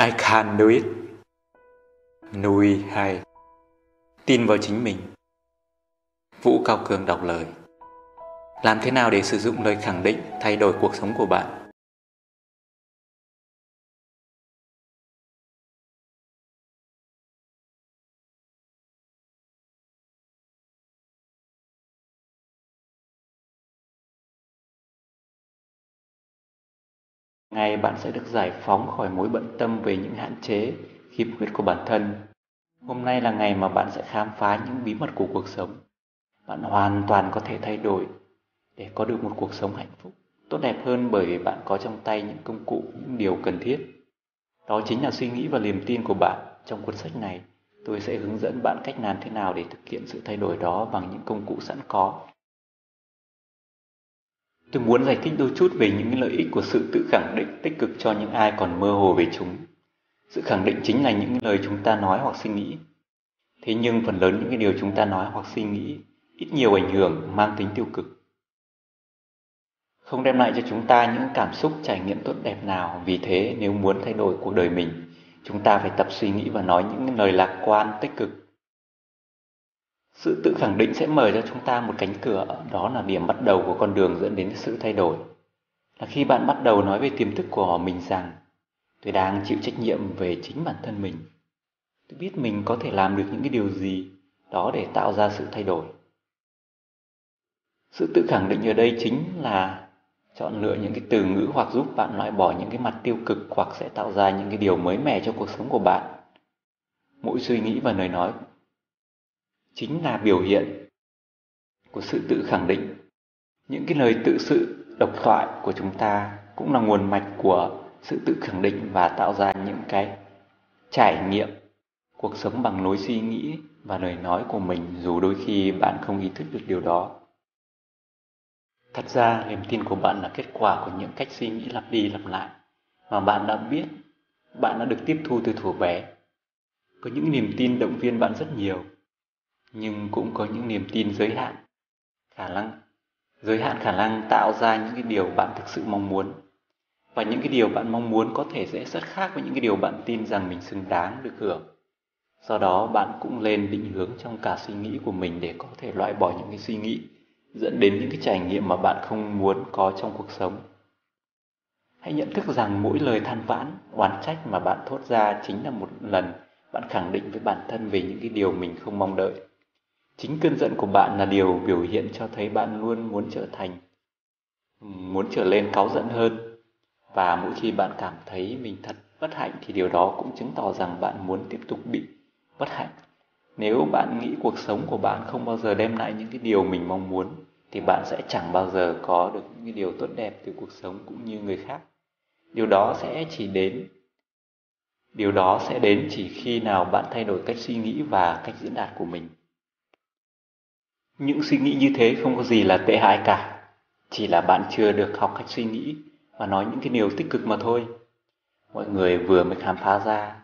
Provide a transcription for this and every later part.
I can do it. Nuôi hay tin vào chính mình. Vũ Cao Cường đọc lời. Làm thế nào để sử dụng lời khẳng định thay đổi cuộc sống của bạn? Bạn sẽ được giải phóng khỏi mối bận tâm về những hạn chế, khiếm khuyết của bản thân. Hôm nay là ngày mà bạn sẽ khám phá những bí mật của cuộc sống. Bạn hoàn toàn có thể thay đổi để có được một cuộc sống hạnh phúc, tốt đẹp hơn bởi vì bạn có trong tay những công cụ, những điều cần thiết. Đó chính là suy nghĩ và niềm tin của bạn. Trong cuốn sách này, tôi sẽ hướng dẫn bạn cách làm thế nào để thực hiện sự thay đổi đó bằng những công cụ sẵn có. Tôi muốn giải thích đôi chút về những lợi ích của sự tự khẳng định tích cực cho những ai còn mơ hồ về chúng. Sự khẳng định chính là những lời chúng ta nói hoặc suy nghĩ. Thế nhưng phần lớn những cái điều chúng ta nói hoặc suy nghĩ ít nhiều ảnh hưởng mang tính tiêu cực. Không đem lại cho chúng ta những cảm xúc trải nghiệm tốt đẹp nào, vì thế nếu muốn thay đổi cuộc đời mình, chúng ta phải tập suy nghĩ và nói những lời lạc quan tích cực sự tự khẳng định sẽ mở cho chúng ta một cánh cửa, đó là điểm bắt đầu của con đường dẫn đến sự thay đổi. Là khi bạn bắt đầu nói về tiềm thức của mình rằng tôi đang chịu trách nhiệm về chính bản thân mình. Tôi biết mình có thể làm được những cái điều gì đó để tạo ra sự thay đổi. Sự tự khẳng định ở đây chính là chọn lựa những cái từ ngữ hoặc giúp bạn loại bỏ những cái mặt tiêu cực hoặc sẽ tạo ra những cái điều mới mẻ cho cuộc sống của bạn. Mỗi suy nghĩ và lời nói chính là biểu hiện của sự tự khẳng định. Những cái lời tự sự, độc thoại của chúng ta cũng là nguồn mạch của sự tự khẳng định và tạo ra những cái trải nghiệm, cuộc sống bằng lối suy nghĩ và lời nói của mình, dù đôi khi bạn không ý thức được điều đó. Thật ra, niềm tin của bạn là kết quả của những cách suy nghĩ lặp đi lặp lại mà bạn đã biết, bạn đã được tiếp thu từ thuở bé. Có những niềm tin động viên bạn rất nhiều nhưng cũng có những niềm tin giới hạn, khả năng, giới hạn khả năng tạo ra những cái điều bạn thực sự mong muốn. Và những cái điều bạn mong muốn có thể sẽ rất khác với những cái điều bạn tin rằng mình xứng đáng được hưởng. Do đó, bạn cũng lên định hướng trong cả suy nghĩ của mình để có thể loại bỏ những cái suy nghĩ, dẫn đến những cái trải nghiệm mà bạn không muốn có trong cuộc sống. Hãy nhận thức rằng mỗi lời than vãn, oán trách mà bạn thốt ra chính là một lần bạn khẳng định với bản thân về những cái điều mình không mong đợi chính cơn giận của bạn là điều biểu hiện cho thấy bạn luôn muốn trở thành, muốn trở lên cáu giận hơn. Và mỗi khi bạn cảm thấy mình thật bất hạnh thì điều đó cũng chứng tỏ rằng bạn muốn tiếp tục bị bất hạnh. Nếu bạn nghĩ cuộc sống của bạn không bao giờ đem lại những cái điều mình mong muốn, thì bạn sẽ chẳng bao giờ có được những cái điều tốt đẹp từ cuộc sống cũng như người khác. Điều đó sẽ chỉ đến, điều đó sẽ đến chỉ khi nào bạn thay đổi cách suy nghĩ và cách diễn đạt của mình những suy nghĩ như thế không có gì là tệ hại cả, chỉ là bạn chưa được học cách suy nghĩ và nói những cái điều tích cực mà thôi. Mọi người vừa mới khám phá ra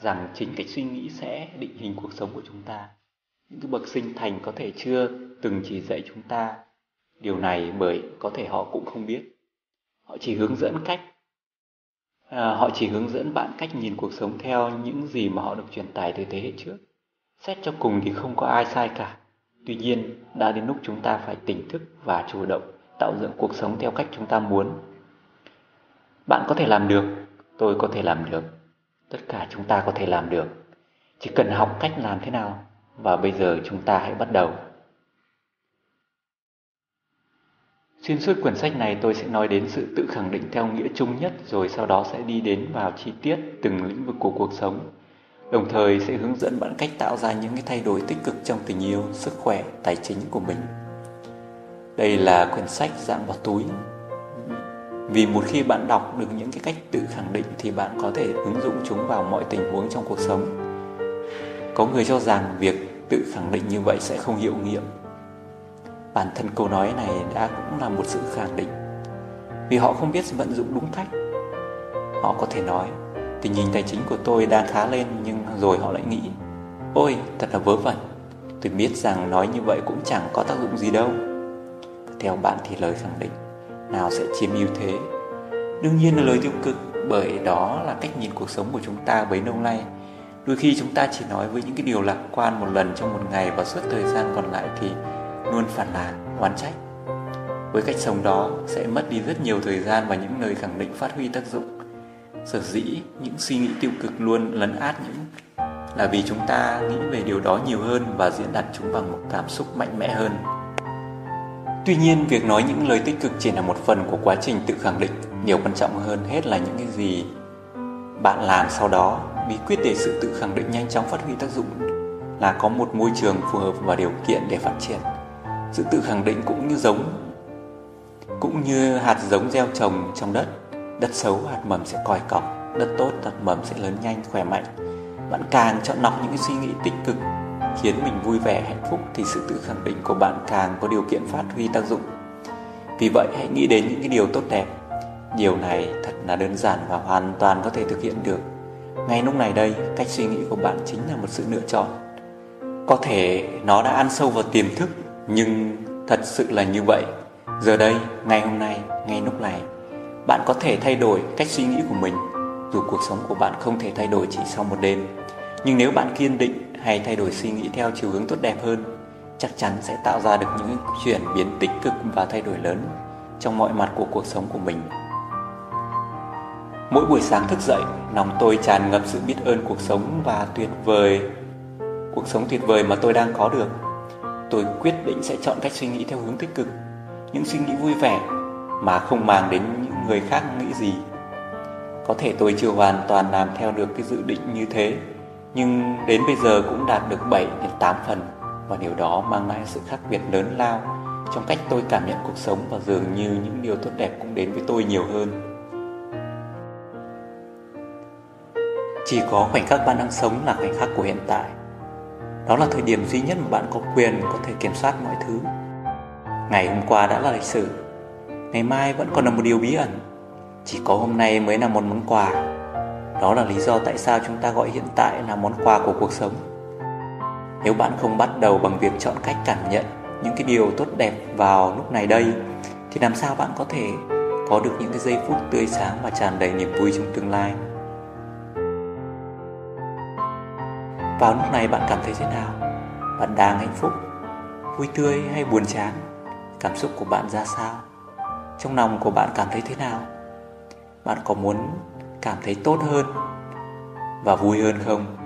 rằng chính cách suy nghĩ sẽ định hình cuộc sống của chúng ta. Những cái bậc sinh thành có thể chưa từng chỉ dạy chúng ta điều này bởi có thể họ cũng không biết. Họ chỉ hướng dẫn cách à, họ chỉ hướng dẫn bạn cách nhìn cuộc sống theo những gì mà họ được truyền tải từ thế hệ trước. Xét cho cùng thì không có ai sai cả Tuy nhiên, đã đến lúc chúng ta phải tỉnh thức và chủ động tạo dựng cuộc sống theo cách chúng ta muốn. Bạn có thể làm được, tôi có thể làm được, tất cả chúng ta có thể làm được. Chỉ cần học cách làm thế nào và bây giờ chúng ta hãy bắt đầu. Xuyên suốt quyển sách này tôi sẽ nói đến sự tự khẳng định theo nghĩa chung nhất rồi sau đó sẽ đi đến vào chi tiết từng lĩnh vực của cuộc sống đồng thời sẽ hướng dẫn bạn cách tạo ra những cái thay đổi tích cực trong tình yêu, sức khỏe, tài chính của mình. Đây là quyển sách dạng vào túi. Vì một khi bạn đọc được những cái cách tự khẳng định thì bạn có thể ứng dụng chúng vào mọi tình huống trong cuộc sống. Có người cho rằng việc tự khẳng định như vậy sẽ không hiệu nghiệm. Bản thân câu nói này đã cũng là một sự khẳng định. Vì họ không biết vận dụng đúng cách. Họ có thể nói Tình hình tài chính của tôi đang khá lên nhưng rồi họ lại nghĩ, Ôi, thật là vớ vẩn. Tôi biết rằng nói như vậy cũng chẳng có tác dụng gì đâu. Theo bạn thì lời khẳng định, Nào sẽ chiếm ưu thế? Đương nhiên là lời tiêu cực, bởi đó là cách nhìn cuộc sống của chúng ta bấy lâu nay. Đôi khi chúng ta chỉ nói với những cái điều lạc quan một lần trong một ngày và suốt thời gian còn lại thì luôn phản nàn oán trách. Với cách sống đó sẽ mất đi rất nhiều thời gian và những lời khẳng định phát huy tác dụng sở dĩ những suy nghĩ tiêu cực luôn lấn át những là vì chúng ta nghĩ về điều đó nhiều hơn và diễn đạt chúng bằng một cảm xúc mạnh mẽ hơn. Tuy nhiên, việc nói những lời tích cực chỉ là một phần của quá trình tự khẳng định. Điều quan trọng hơn hết là những cái gì bạn làm sau đó. Bí quyết để sự tự khẳng định nhanh chóng phát huy tác dụng là có một môi trường phù hợp và điều kiện để phát triển. Sự tự khẳng định cũng như giống, cũng như hạt giống gieo trồng trong đất đất xấu hạt mầm sẽ còi cọc, đất tốt hạt mầm sẽ lớn nhanh, khỏe mạnh. Bạn càng chọn lọc những suy nghĩ tích cực, khiến mình vui vẻ, hạnh phúc, thì sự tự khẳng định của bạn càng có điều kiện phát huy tác dụng. Vì vậy, hãy nghĩ đến những cái điều tốt đẹp. Điều này thật là đơn giản và hoàn toàn có thể thực hiện được. Ngay lúc này đây, cách suy nghĩ của bạn chính là một sự lựa chọn. Có thể nó đã ăn sâu vào tiềm thức, nhưng thật sự là như vậy. Giờ đây ngày hôm nay, ngay lúc này bạn có thể thay đổi cách suy nghĩ của mình. Dù cuộc sống của bạn không thể thay đổi chỉ sau một đêm, nhưng nếu bạn kiên định hay thay đổi suy nghĩ theo chiều hướng tốt đẹp hơn, chắc chắn sẽ tạo ra được những chuyển biến tích cực và thay đổi lớn trong mọi mặt của cuộc sống của mình. Mỗi buổi sáng thức dậy, lòng tôi tràn ngập sự biết ơn cuộc sống và tuyệt vời, cuộc sống tuyệt vời mà tôi đang có được. Tôi quyết định sẽ chọn cách suy nghĩ theo hướng tích cực, những suy nghĩ vui vẻ mà không mang đến những người khác nghĩ gì có thể tôi chưa hoàn toàn làm theo được cái dự định như thế nhưng đến bây giờ cũng đạt được 7 đến 8 phần và điều đó mang lại sự khác biệt lớn lao trong cách tôi cảm nhận cuộc sống và dường như những điều tốt đẹp cũng đến với tôi nhiều hơn. Chỉ có khoảnh khắc bạn đang sống là khoảnh khắc của hiện tại. Đó là thời điểm duy nhất mà bạn có quyền có thể kiểm soát mọi thứ. Ngày hôm qua đã là lịch sử, ngày mai vẫn còn là một điều bí ẩn. Chỉ có hôm nay mới là một món quà đó là lý do tại sao chúng ta gọi hiện tại là món quà của cuộc sống. Nếu bạn không bắt đầu bằng việc chọn cách cảm nhận những cái điều tốt đẹp vào lúc này đây thì làm sao bạn có thể có được những cái giây phút tươi sáng và tràn đầy niềm vui trong tương lai. Vào lúc này bạn cảm thấy thế nào? Bạn đang hạnh phúc, vui tươi hay buồn chán? Cảm xúc của bạn ra sao? Trong lòng của bạn cảm thấy thế nào? Bạn có muốn cảm thấy tốt hơn và vui hơn không?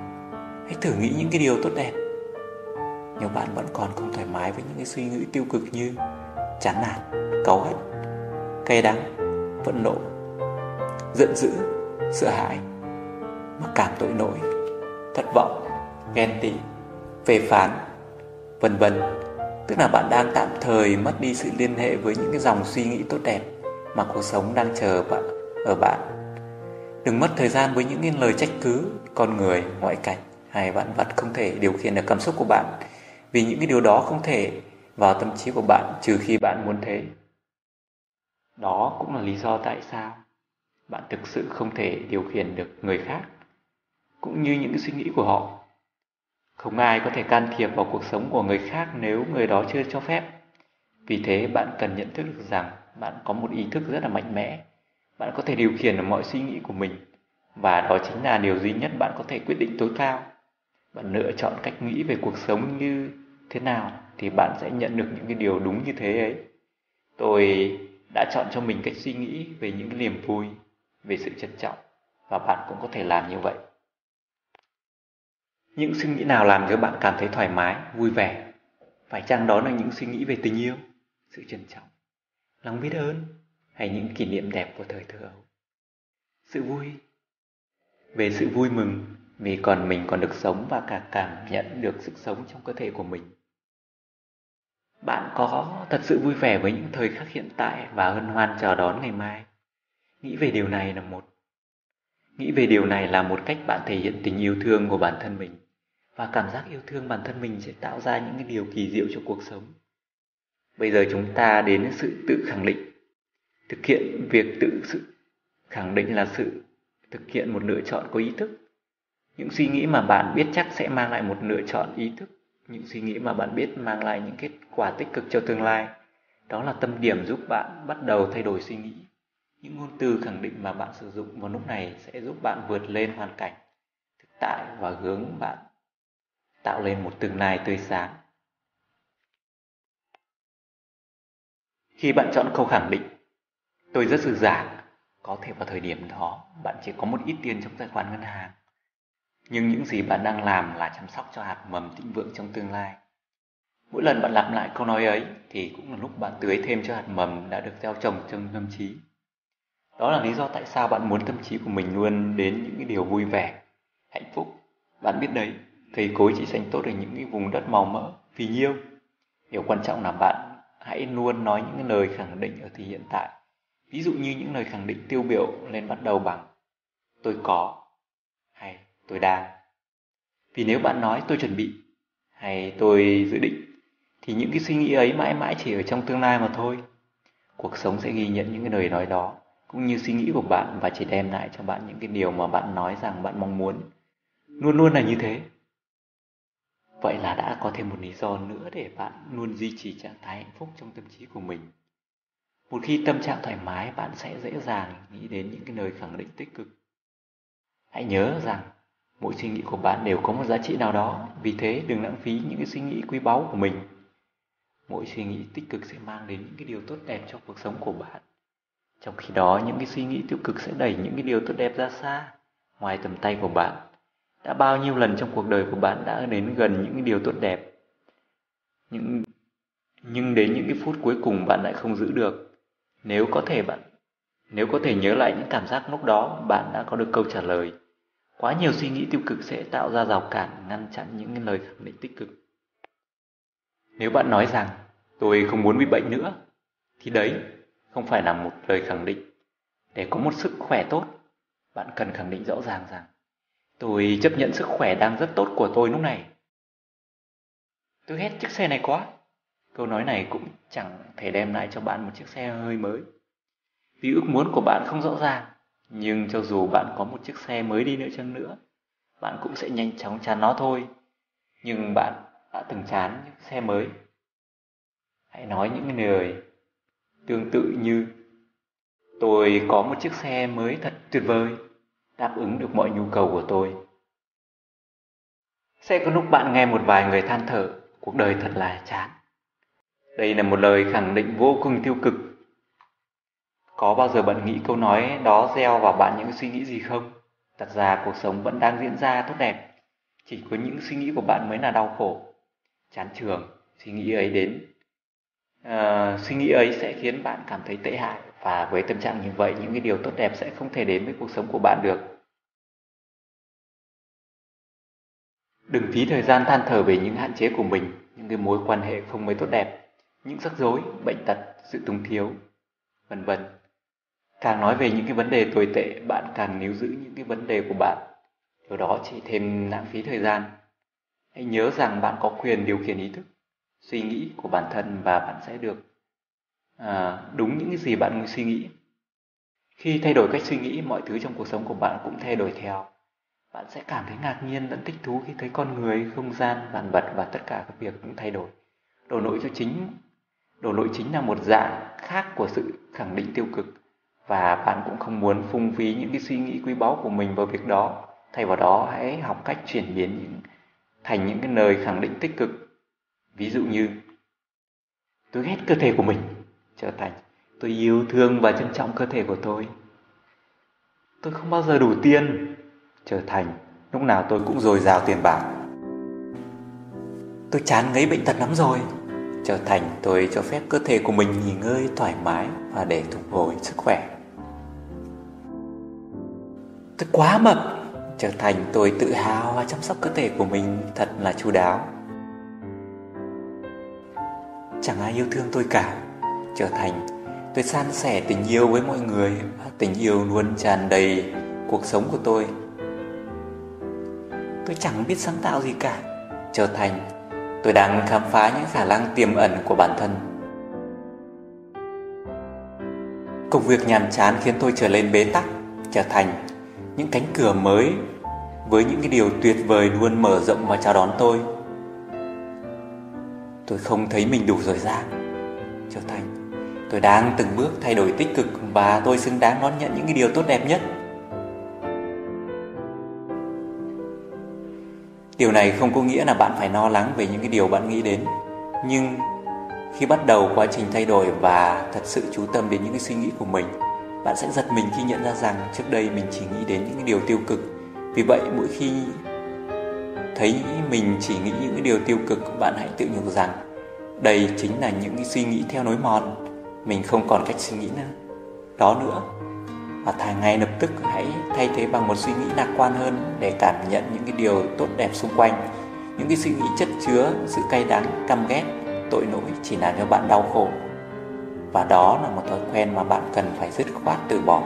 Hãy thử nghĩ những cái điều tốt đẹp. Nếu bạn vẫn còn không thoải mái với những cái suy nghĩ tiêu cực như chán nản, cáu gắt cay đắng, phẫn nộ, giận dữ, sợ hãi, mặc cảm tội lỗi, thất vọng, ghen tị, phê phán, vân vân tức là bạn đang tạm thời mất đi sự liên hệ với những cái dòng suy nghĩ tốt đẹp mà cuộc sống đang chờ bạn ở bạn Đừng mất thời gian với những cái lời trách cứ con người, ngoại cảnh hay vạn vật không thể điều khiển được cảm xúc của bạn vì những cái điều đó không thể vào tâm trí của bạn trừ khi bạn muốn thế. Đó cũng là lý do tại sao bạn thực sự không thể điều khiển được người khác cũng như những cái suy nghĩ của họ. Không ai có thể can thiệp vào cuộc sống của người khác nếu người đó chưa cho phép. Vì thế, bạn cần nhận thức được rằng bạn có một ý thức rất là mạnh mẽ. Bạn có thể điều khiển được mọi suy nghĩ của mình, và đó chính là điều duy nhất bạn có thể quyết định tối cao. Bạn lựa chọn cách nghĩ về cuộc sống như thế nào thì bạn sẽ nhận được những cái điều đúng như thế ấy. Tôi đã chọn cho mình cách suy nghĩ về những niềm vui, về sự trân trọng, và bạn cũng có thể làm như vậy những suy nghĩ nào làm cho bạn cảm thấy thoải mái, vui vẻ phải chăng đó là những suy nghĩ về tình yêu, sự trân trọng, lòng biết ơn hay những kỷ niệm đẹp của thời thơ ấu. Sự vui về sự vui mừng, vì còn mình còn được sống và cả cảm nhận được sức sống trong cơ thể của mình. Bạn có thật sự vui vẻ với những thời khắc hiện tại và hân hoan chào đón ngày mai. Nghĩ về điều này là một. Nghĩ về điều này là một cách bạn thể hiện tình yêu thương của bản thân mình và cảm giác yêu thương bản thân mình sẽ tạo ra những cái điều kỳ diệu cho cuộc sống. Bây giờ chúng ta đến sự tự khẳng định. Thực hiện việc tự sự khẳng định là sự thực hiện một lựa chọn có ý thức. Những suy nghĩ mà bạn biết chắc sẽ mang lại một lựa chọn ý thức. Những suy nghĩ mà bạn biết mang lại những kết quả tích cực cho tương lai. Đó là tâm điểm giúp bạn bắt đầu thay đổi suy nghĩ. Những ngôn từ khẳng định mà bạn sử dụng vào lúc này sẽ giúp bạn vượt lên hoàn cảnh, thực tại và hướng bạn tạo lên một tương lai tươi sáng. Khi bạn chọn câu khẳng định, tôi rất dư giả có thể vào thời điểm đó, bạn chỉ có một ít tiền trong tài khoản ngân hàng. Nhưng những gì bạn đang làm là chăm sóc cho hạt mầm thịnh vượng trong tương lai. Mỗi lần bạn lặp lại câu nói ấy, thì cũng là lúc bạn tưới thêm cho hạt mầm đã được gieo trồng trong tâm trí. Đó là lý do tại sao bạn muốn tâm trí của mình luôn đến những cái điều vui vẻ, hạnh phúc. Bạn biết đấy thầy cối chỉ xanh tốt ở những cái vùng đất màu mỡ. Vì nhiêu điều quan trọng là bạn hãy luôn nói những cái lời khẳng định ở thì hiện tại. Ví dụ như những lời khẳng định tiêu biểu nên bắt đầu bằng, tôi có hay, tôi đang vì nếu bạn nói, tôi chuẩn bị hay, tôi dự định thì những cái suy nghĩ ấy mãi mãi chỉ ở trong tương lai mà thôi. Cuộc sống sẽ ghi nhận những cái lời nói đó, cũng như suy nghĩ của bạn và chỉ đem lại cho bạn những cái điều mà bạn nói rằng bạn mong muốn. Luôn luôn là như thế vậy là đã có thêm một lý do nữa để bạn luôn duy trì trạng thái hạnh phúc trong tâm trí của mình. Một khi tâm trạng thoải mái, bạn sẽ dễ dàng nghĩ đến những cái lời khẳng định tích cực. Hãy nhớ rằng, mỗi suy nghĩ của bạn đều có một giá trị nào đó. Vì thế, đừng lãng phí những cái suy nghĩ quý báu của mình. Mỗi suy nghĩ tích cực sẽ mang đến những cái điều tốt đẹp cho cuộc sống của bạn. Trong khi đó, những cái suy nghĩ tiêu cực sẽ đẩy những cái điều tốt đẹp ra xa, ngoài tầm tay của bạn đã bao nhiêu lần trong cuộc đời của bạn đã đến gần những điều tốt đẹp? Những, nhưng đến những cái phút cuối cùng bạn lại không giữ được. Nếu có thể bạn, nếu có thể nhớ lại những cảm giác lúc đó, bạn đã có được câu trả lời. Quá nhiều suy nghĩ tiêu cực sẽ tạo ra rào cản, ngăn chặn những lời khẳng định tích cực. Nếu bạn nói rằng, tôi không muốn bị bệnh nữa, thì đấy, không phải là một lời khẳng định. Để có một sức khỏe tốt, bạn cần khẳng định rõ ràng rằng tôi chấp nhận sức khỏe đang rất tốt của tôi lúc này. Tôi ghét chiếc xe này quá. Câu nói này cũng chẳng thể đem lại cho bạn một chiếc xe hơi mới. Vì ước muốn của bạn không rõ ràng, nhưng cho dù bạn có một chiếc xe mới đi nữa chăng nữa, bạn cũng sẽ nhanh chóng chán nó thôi. Nhưng bạn đã từng chán những xe mới. Hãy nói những lời tương tự như, tôi có một chiếc xe mới thật tuyệt vời đáp ứng được mọi nhu cầu của tôi. Sẽ có lúc bạn nghe một vài người than thở cuộc đời thật là chán. Đây là một lời khẳng định vô cùng tiêu cực. Có bao giờ bạn nghĩ câu nói đó gieo vào bạn những suy nghĩ gì không? Thật ra cuộc sống vẫn đang diễn ra tốt đẹp. Chỉ có những suy nghĩ của bạn mới là đau khổ chán trường suy nghĩ ấy đến. À, suy nghĩ ấy sẽ khiến bạn cảm thấy tệ hại và với tâm trạng như vậy, những cái điều tốt đẹp sẽ không thể đến với cuộc sống của bạn được. Đừng phí thời gian than thở về những hạn chế của mình, những cái mối quan hệ không mấy tốt đẹp, những rắc rối, bệnh tật, sự túng thiếu, vân vân. Càng nói về những cái vấn đề tồi tệ, bạn càng níu giữ những cái vấn đề của bạn. Điều đó chỉ thêm lãng phí thời gian. Hãy nhớ rằng bạn có quyền điều khiển ý thức, suy nghĩ của bản thân và bạn sẽ được à, đúng những cái gì bạn suy nghĩ. Khi thay đổi cách suy nghĩ mọi thứ trong cuộc sống của bạn cũng thay đổi theo. Bạn sẽ cảm thấy ngạc nhiên lẫn thích thú khi thấy con người không gian vạn vật và tất cả các việc cũng thay đổi. Đổ lỗi cho chính đổ lỗi chính là một dạng khác của sự khẳng định tiêu cực. Và bạn cũng không muốn phung phí những cái suy nghĩ quý báu của mình vào việc đó. Thay vào đó hãy học cách chuyển biến những thành những cái lời khẳng định tích cực. Ví dụ như tôi ghét cơ thể của mình trở thành. Tôi yêu thương và trân trọng cơ thể của tôi. Tôi không bao giờ đủ tiền trở thành, lúc nào tôi cũng dồi dào tiền bạc. Tôi chán ngấy bệnh tật lắm rồi. Trở thành, tôi cho phép cơ thể của mình nghỉ ngơi thoải mái và để phục hồi sức khỏe. Tôi quá mập. Trở thành, tôi tự hào và chăm sóc cơ thể của mình thật là chu đáo. Chẳng ai yêu thương tôi cả trở thành. Tôi san sẻ tình yêu với mọi người và tình yêu luôn tràn đầy cuộc sống của tôi. Tôi chẳng biết sáng tạo gì cả, trở thành. Tôi đang khám phá những khả năng tiềm ẩn của bản thân. Công việc nhàm chán khiến tôi trở lên bế tắc, trở thành những cánh cửa mới với những cái điều tuyệt vời luôn mở rộng và chào đón tôi. Tôi không thấy mình đủ giỏi giang, trở thành. Tôi đang từng bước thay đổi tích cực và tôi xứng đáng đón nhận những cái điều tốt đẹp nhất. Điều này không có nghĩa là bạn phải lo lắng về những cái điều bạn nghĩ đến, nhưng khi bắt đầu quá trình thay đổi và thật sự chú tâm đến những cái suy nghĩ của mình, bạn sẽ giật mình khi nhận ra rằng trước đây mình chỉ nghĩ đến những cái điều tiêu cực. Vì vậy, mỗi khi thấy mình chỉ nghĩ những cái điều tiêu cực, bạn hãy tự nhủ rằng đây chính là những cái suy nghĩ theo nối mòn mình không còn cách suy nghĩ nữa. Đó nữa, và thà ngay lập tức hãy thay thế bằng một suy nghĩ lạc quan hơn để cảm nhận những cái điều tốt đẹp xung quanh. Những cái suy nghĩ chất chứa sự cay đắng, căm ghét, tội lỗi chỉ làm cho bạn đau khổ. Và đó là một thói quen mà bạn cần phải dứt khoát từ bỏ.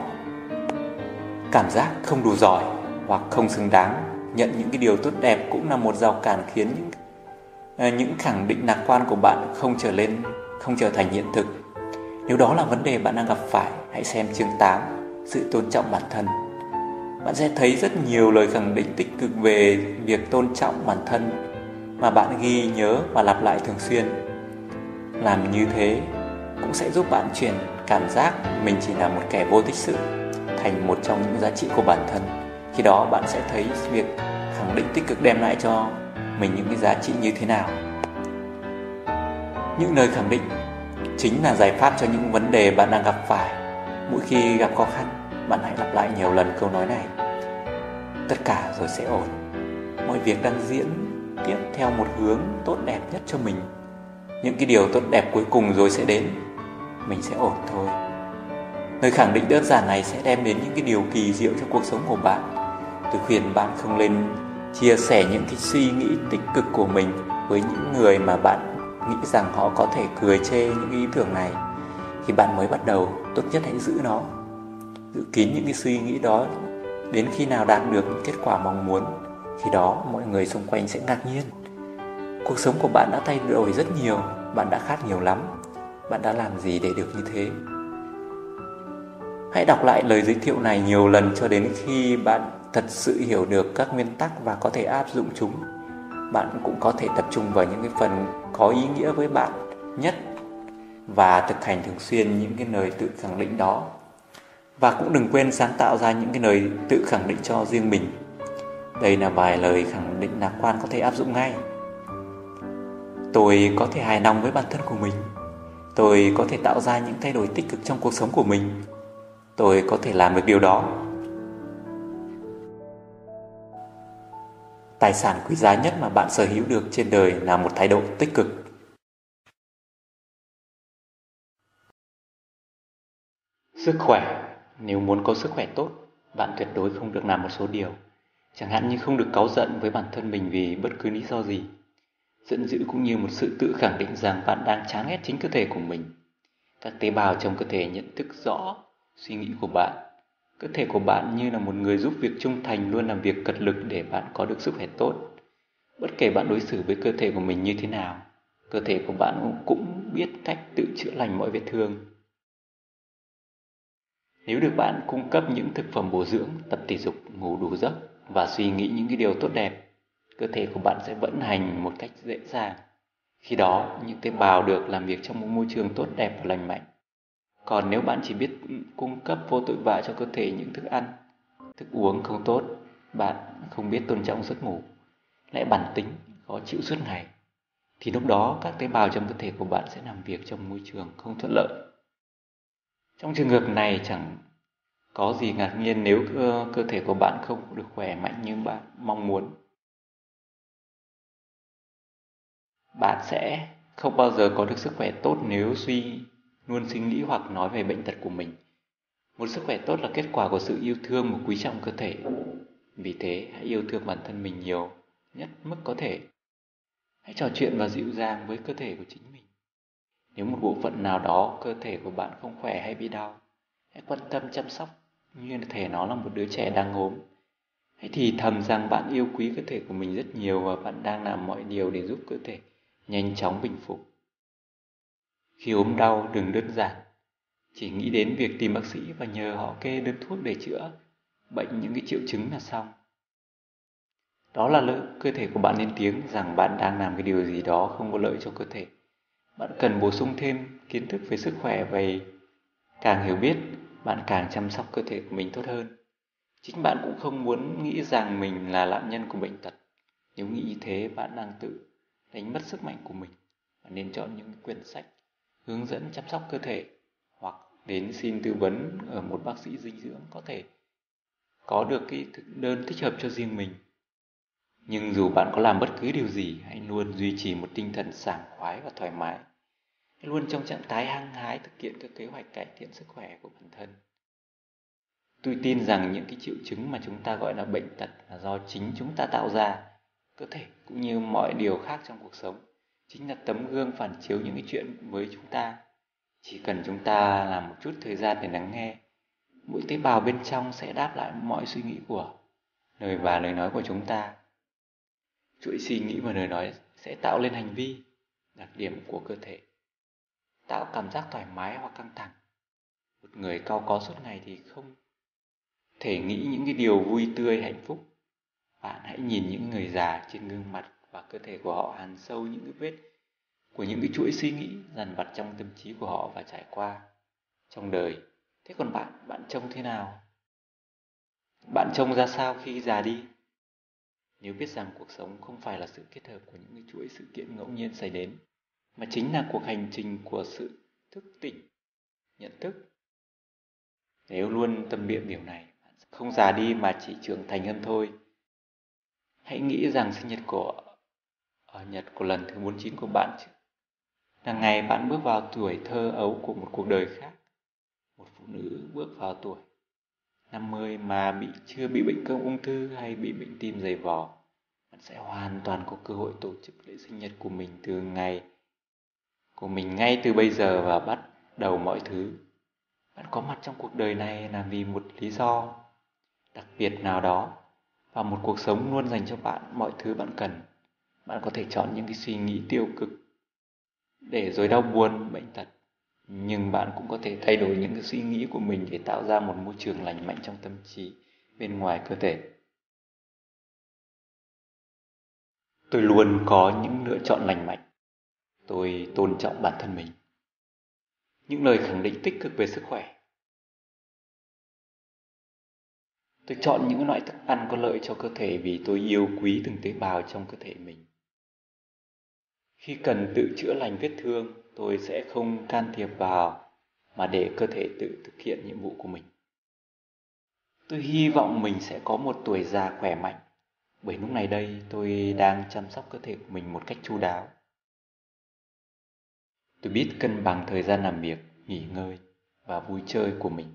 Cảm giác không đủ giỏi hoặc không xứng đáng, nhận những cái điều tốt đẹp cũng là một rào cản khiến những à, những khẳng định lạc quan của bạn không trở lên, không trở thành hiện thực nếu đó là vấn đề bạn đang gặp phải, hãy xem chương 8 sự tôn trọng bản thân. Bạn sẽ thấy rất nhiều lời khẳng định tích cực về việc tôn trọng bản thân mà bạn ghi nhớ và lặp lại thường xuyên. Làm như thế cũng sẽ giúp bạn chuyển cảm giác mình chỉ là một kẻ vô tích sự thành một trong những giá trị của bản thân. Khi đó bạn sẽ thấy việc khẳng định tích cực đem lại cho mình những cái giá trị như thế nào. Những lời khẳng định chính là giải pháp cho những vấn đề bạn đang gặp phải. Mỗi khi gặp khó khăn, bạn hãy lặp lại nhiều lần câu nói này. Tất cả rồi sẽ ổn. Mọi việc đang diễn tiếp theo một hướng tốt đẹp nhất cho mình. Những cái điều tốt đẹp cuối cùng rồi sẽ đến. Mình sẽ ổn thôi. Lời khẳng định đơn giản này sẽ đem đến những cái điều kỳ diệu cho cuộc sống của bạn. Tôi khuyên bạn không lên chia sẻ những cái suy nghĩ tích cực của mình với những người mà bạn nghĩ rằng họ có thể cười chê những ý tưởng này, thì bạn mới bắt đầu tốt nhất hãy giữ nó. Giữ kín những cái suy nghĩ đó, đến khi nào đạt được những kết quả mong muốn, khi đó mọi người xung quanh sẽ ngạc nhiên. Cuộc sống của bạn đã thay đổi rất nhiều, bạn đã khác nhiều lắm, bạn đã làm gì để được như thế? Hãy đọc lại lời giới thiệu này nhiều lần cho đến khi bạn thật sự hiểu được các nguyên tắc và có thể áp dụng chúng bạn cũng có thể tập trung vào những cái phần có ý nghĩa với bạn nhất và thực hành thường xuyên những cái lời tự khẳng định đó. Và cũng đừng quên sáng tạo ra những cái lời tự khẳng định cho riêng mình. Đây là vài lời khẳng định lạc quan có thể áp dụng ngay. Tôi có thể hài lòng với bản thân của mình. Tôi có thể tạo ra những thay đổi tích cực trong cuộc sống của mình. Tôi có thể làm được điều đó. Tài sản quý giá nhất mà bạn sở hữu được trên đời là một thái độ tích cực. Sức khỏe Nếu muốn có sức khỏe tốt, bạn tuyệt đối không được làm một số điều. Chẳng hạn như không được cáu giận với bản thân mình vì bất cứ lý do gì. Giận dữ cũng như một sự tự khẳng định rằng bạn đang chán ghét chính cơ thể của mình. Các tế bào trong cơ thể nhận thức rõ suy nghĩ của bạn Cơ thể của bạn như là một người giúp việc trung thành luôn làm việc cật lực để bạn có được sức khỏe tốt. Bất kể bạn đối xử với cơ thể của mình như thế nào, cơ thể của bạn cũng biết cách tự chữa lành mọi vết thương. Nếu được bạn cung cấp những thực phẩm bổ dưỡng, tập thể dục, ngủ đủ giấc và suy nghĩ những cái điều tốt đẹp, cơ thể của bạn sẽ vận hành một cách dễ dàng. Khi đó, những tế bào được làm việc trong một môi trường tốt đẹp và lành mạnh còn nếu bạn chỉ biết cung cấp vô tội vạ cho cơ thể những thức ăn, thức uống không tốt, bạn không biết tôn trọng giấc ngủ, lại bản tính, khó chịu suốt ngày, thì lúc đó các tế bào trong cơ thể của bạn sẽ làm việc trong môi trường không thuận lợi. Trong trường hợp này chẳng có gì ngạc nhiên nếu cơ, cơ thể của bạn không được khỏe mạnh như bạn mong muốn. Bạn sẽ không bao giờ có được sức khỏe tốt nếu suy luôn suy nghĩ hoặc nói về bệnh tật của mình. Một sức khỏe tốt là kết quả của sự yêu thương và quý trọng cơ thể. Vì thế, hãy yêu thương bản thân mình nhiều nhất mức có thể. Hãy trò chuyện và dịu dàng với cơ thể của chính mình. Nếu một bộ phận nào đó cơ thể của bạn không khỏe hay bị đau, hãy quan tâm chăm sóc như thể nó là một đứa trẻ đang ốm. Hãy thì thầm rằng bạn yêu quý cơ thể của mình rất nhiều và bạn đang làm mọi điều để giúp cơ thể nhanh chóng bình phục. Khi ốm đau đừng đơn giản, chỉ nghĩ đến việc tìm bác sĩ và nhờ họ kê đơn thuốc để chữa bệnh những cái triệu chứng là xong. Đó là lỡ cơ thể của bạn lên tiếng rằng bạn đang làm cái điều gì đó không có lợi cho cơ thể Bạn cần bổ sung thêm kiến thức về sức khỏe về càng hiểu biết, bạn càng chăm sóc cơ thể của mình tốt hơn. Chính bạn cũng không muốn nghĩ rằng mình là nạn nhân của bệnh tật. Nếu nghĩ như thế, bạn đang tự đánh mất sức mạnh của mình. Bạn nên chọn những quyển sách hướng dẫn chăm sóc cơ thể hoặc đến xin tư vấn ở một bác sĩ dinh dưỡng có thể có được cái thực đơn thích hợp cho riêng mình. Nhưng dù bạn có làm bất cứ điều gì, hãy luôn duy trì một tinh thần sảng khoái và thoải mái. Hãy luôn trong trạng thái hăng hái thực hiện các kế hoạch cải thiện sức khỏe của bản thân. Tôi tin rằng những cái triệu chứng mà chúng ta gọi là bệnh tật là do chính chúng ta tạo ra. Cơ thể cũng như mọi điều khác trong cuộc sống chính là tấm gương phản chiếu những cái chuyện với chúng ta. Chỉ cần chúng ta làm một chút thời gian để lắng nghe, mỗi tế bào bên trong sẽ đáp lại mọi suy nghĩ của lời và lời nói của chúng ta. Chuỗi suy nghĩ và lời nói sẽ tạo lên hành vi, đặc điểm của cơ thể, tạo cảm giác thoải mái hoặc căng thẳng. Một người cao có suốt ngày thì không thể nghĩ những cái điều vui tươi hạnh phúc. Bạn hãy nhìn những người già trên gương mặt và cơ thể của họ hàn sâu những cái vết của những cái chuỗi suy nghĩ dằn vặt trong tâm trí của họ và trải qua trong đời. Thế còn bạn, bạn trông thế nào? Bạn trông ra sao khi già đi? Nếu biết rằng cuộc sống không phải là sự kết hợp của những cái chuỗi sự kiện ngẫu nhiên xảy đến, mà chính là cuộc hành trình của sự thức tỉnh, nhận thức. Nếu luôn tâm niệm điều này, bạn không già đi mà chỉ trưởng thành hơn thôi. Hãy nghĩ rằng sinh nhật của ở Nhật của lần thứ 49 của bạn chứ. Là ngày bạn bước vào tuổi thơ ấu của một cuộc đời khác. Một phụ nữ bước vào tuổi 50 mà bị chưa bị bệnh cơm ung thư hay bị bệnh tim dày vò. Bạn sẽ hoàn toàn có cơ hội tổ chức lễ sinh nhật của mình từ ngày, của mình ngay từ bây giờ và bắt đầu mọi thứ. Bạn có mặt trong cuộc đời này là vì một lý do đặc biệt nào đó và một cuộc sống luôn dành cho bạn mọi thứ bạn cần bạn có thể chọn những cái suy nghĩ tiêu cực để rồi đau buồn, bệnh tật. Nhưng bạn cũng có thể thay đổi những cái suy nghĩ của mình để tạo ra một môi trường lành mạnh trong tâm trí bên ngoài cơ thể. Tôi luôn có những lựa chọn lành mạnh. Tôi tôn trọng bản thân mình. Những lời khẳng định tích cực về sức khỏe. Tôi chọn những loại thức ăn có lợi cho cơ thể vì tôi yêu quý từng tế bào trong cơ thể mình khi cần tự chữa lành vết thương, tôi sẽ không can thiệp vào mà để cơ thể tự thực hiện nhiệm vụ của mình. Tôi hy vọng mình sẽ có một tuổi già khỏe mạnh, bởi lúc này đây tôi đang chăm sóc cơ thể của mình một cách chu đáo. Tôi biết cân bằng thời gian làm việc, nghỉ ngơi và vui chơi của mình.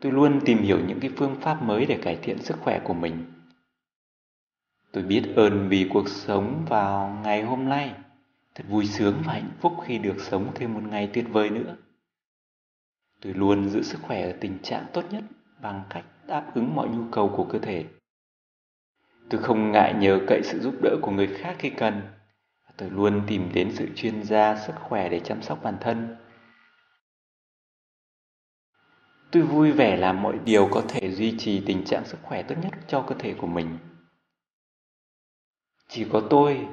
Tôi luôn tìm hiểu những cái phương pháp mới để cải thiện sức khỏe của mình Tôi biết ơn vì cuộc sống vào ngày hôm nay. Thật vui sướng và hạnh phúc khi được sống thêm một ngày tuyệt vời nữa. Tôi luôn giữ sức khỏe ở tình trạng tốt nhất bằng cách đáp ứng mọi nhu cầu của cơ thể. Tôi không ngại nhờ cậy sự giúp đỡ của người khác khi cần. Tôi luôn tìm đến sự chuyên gia sức khỏe để chăm sóc bản thân. Tôi vui vẻ làm mọi điều có thể duy trì tình trạng sức khỏe tốt nhất cho cơ thể của mình. Chỉ có tôi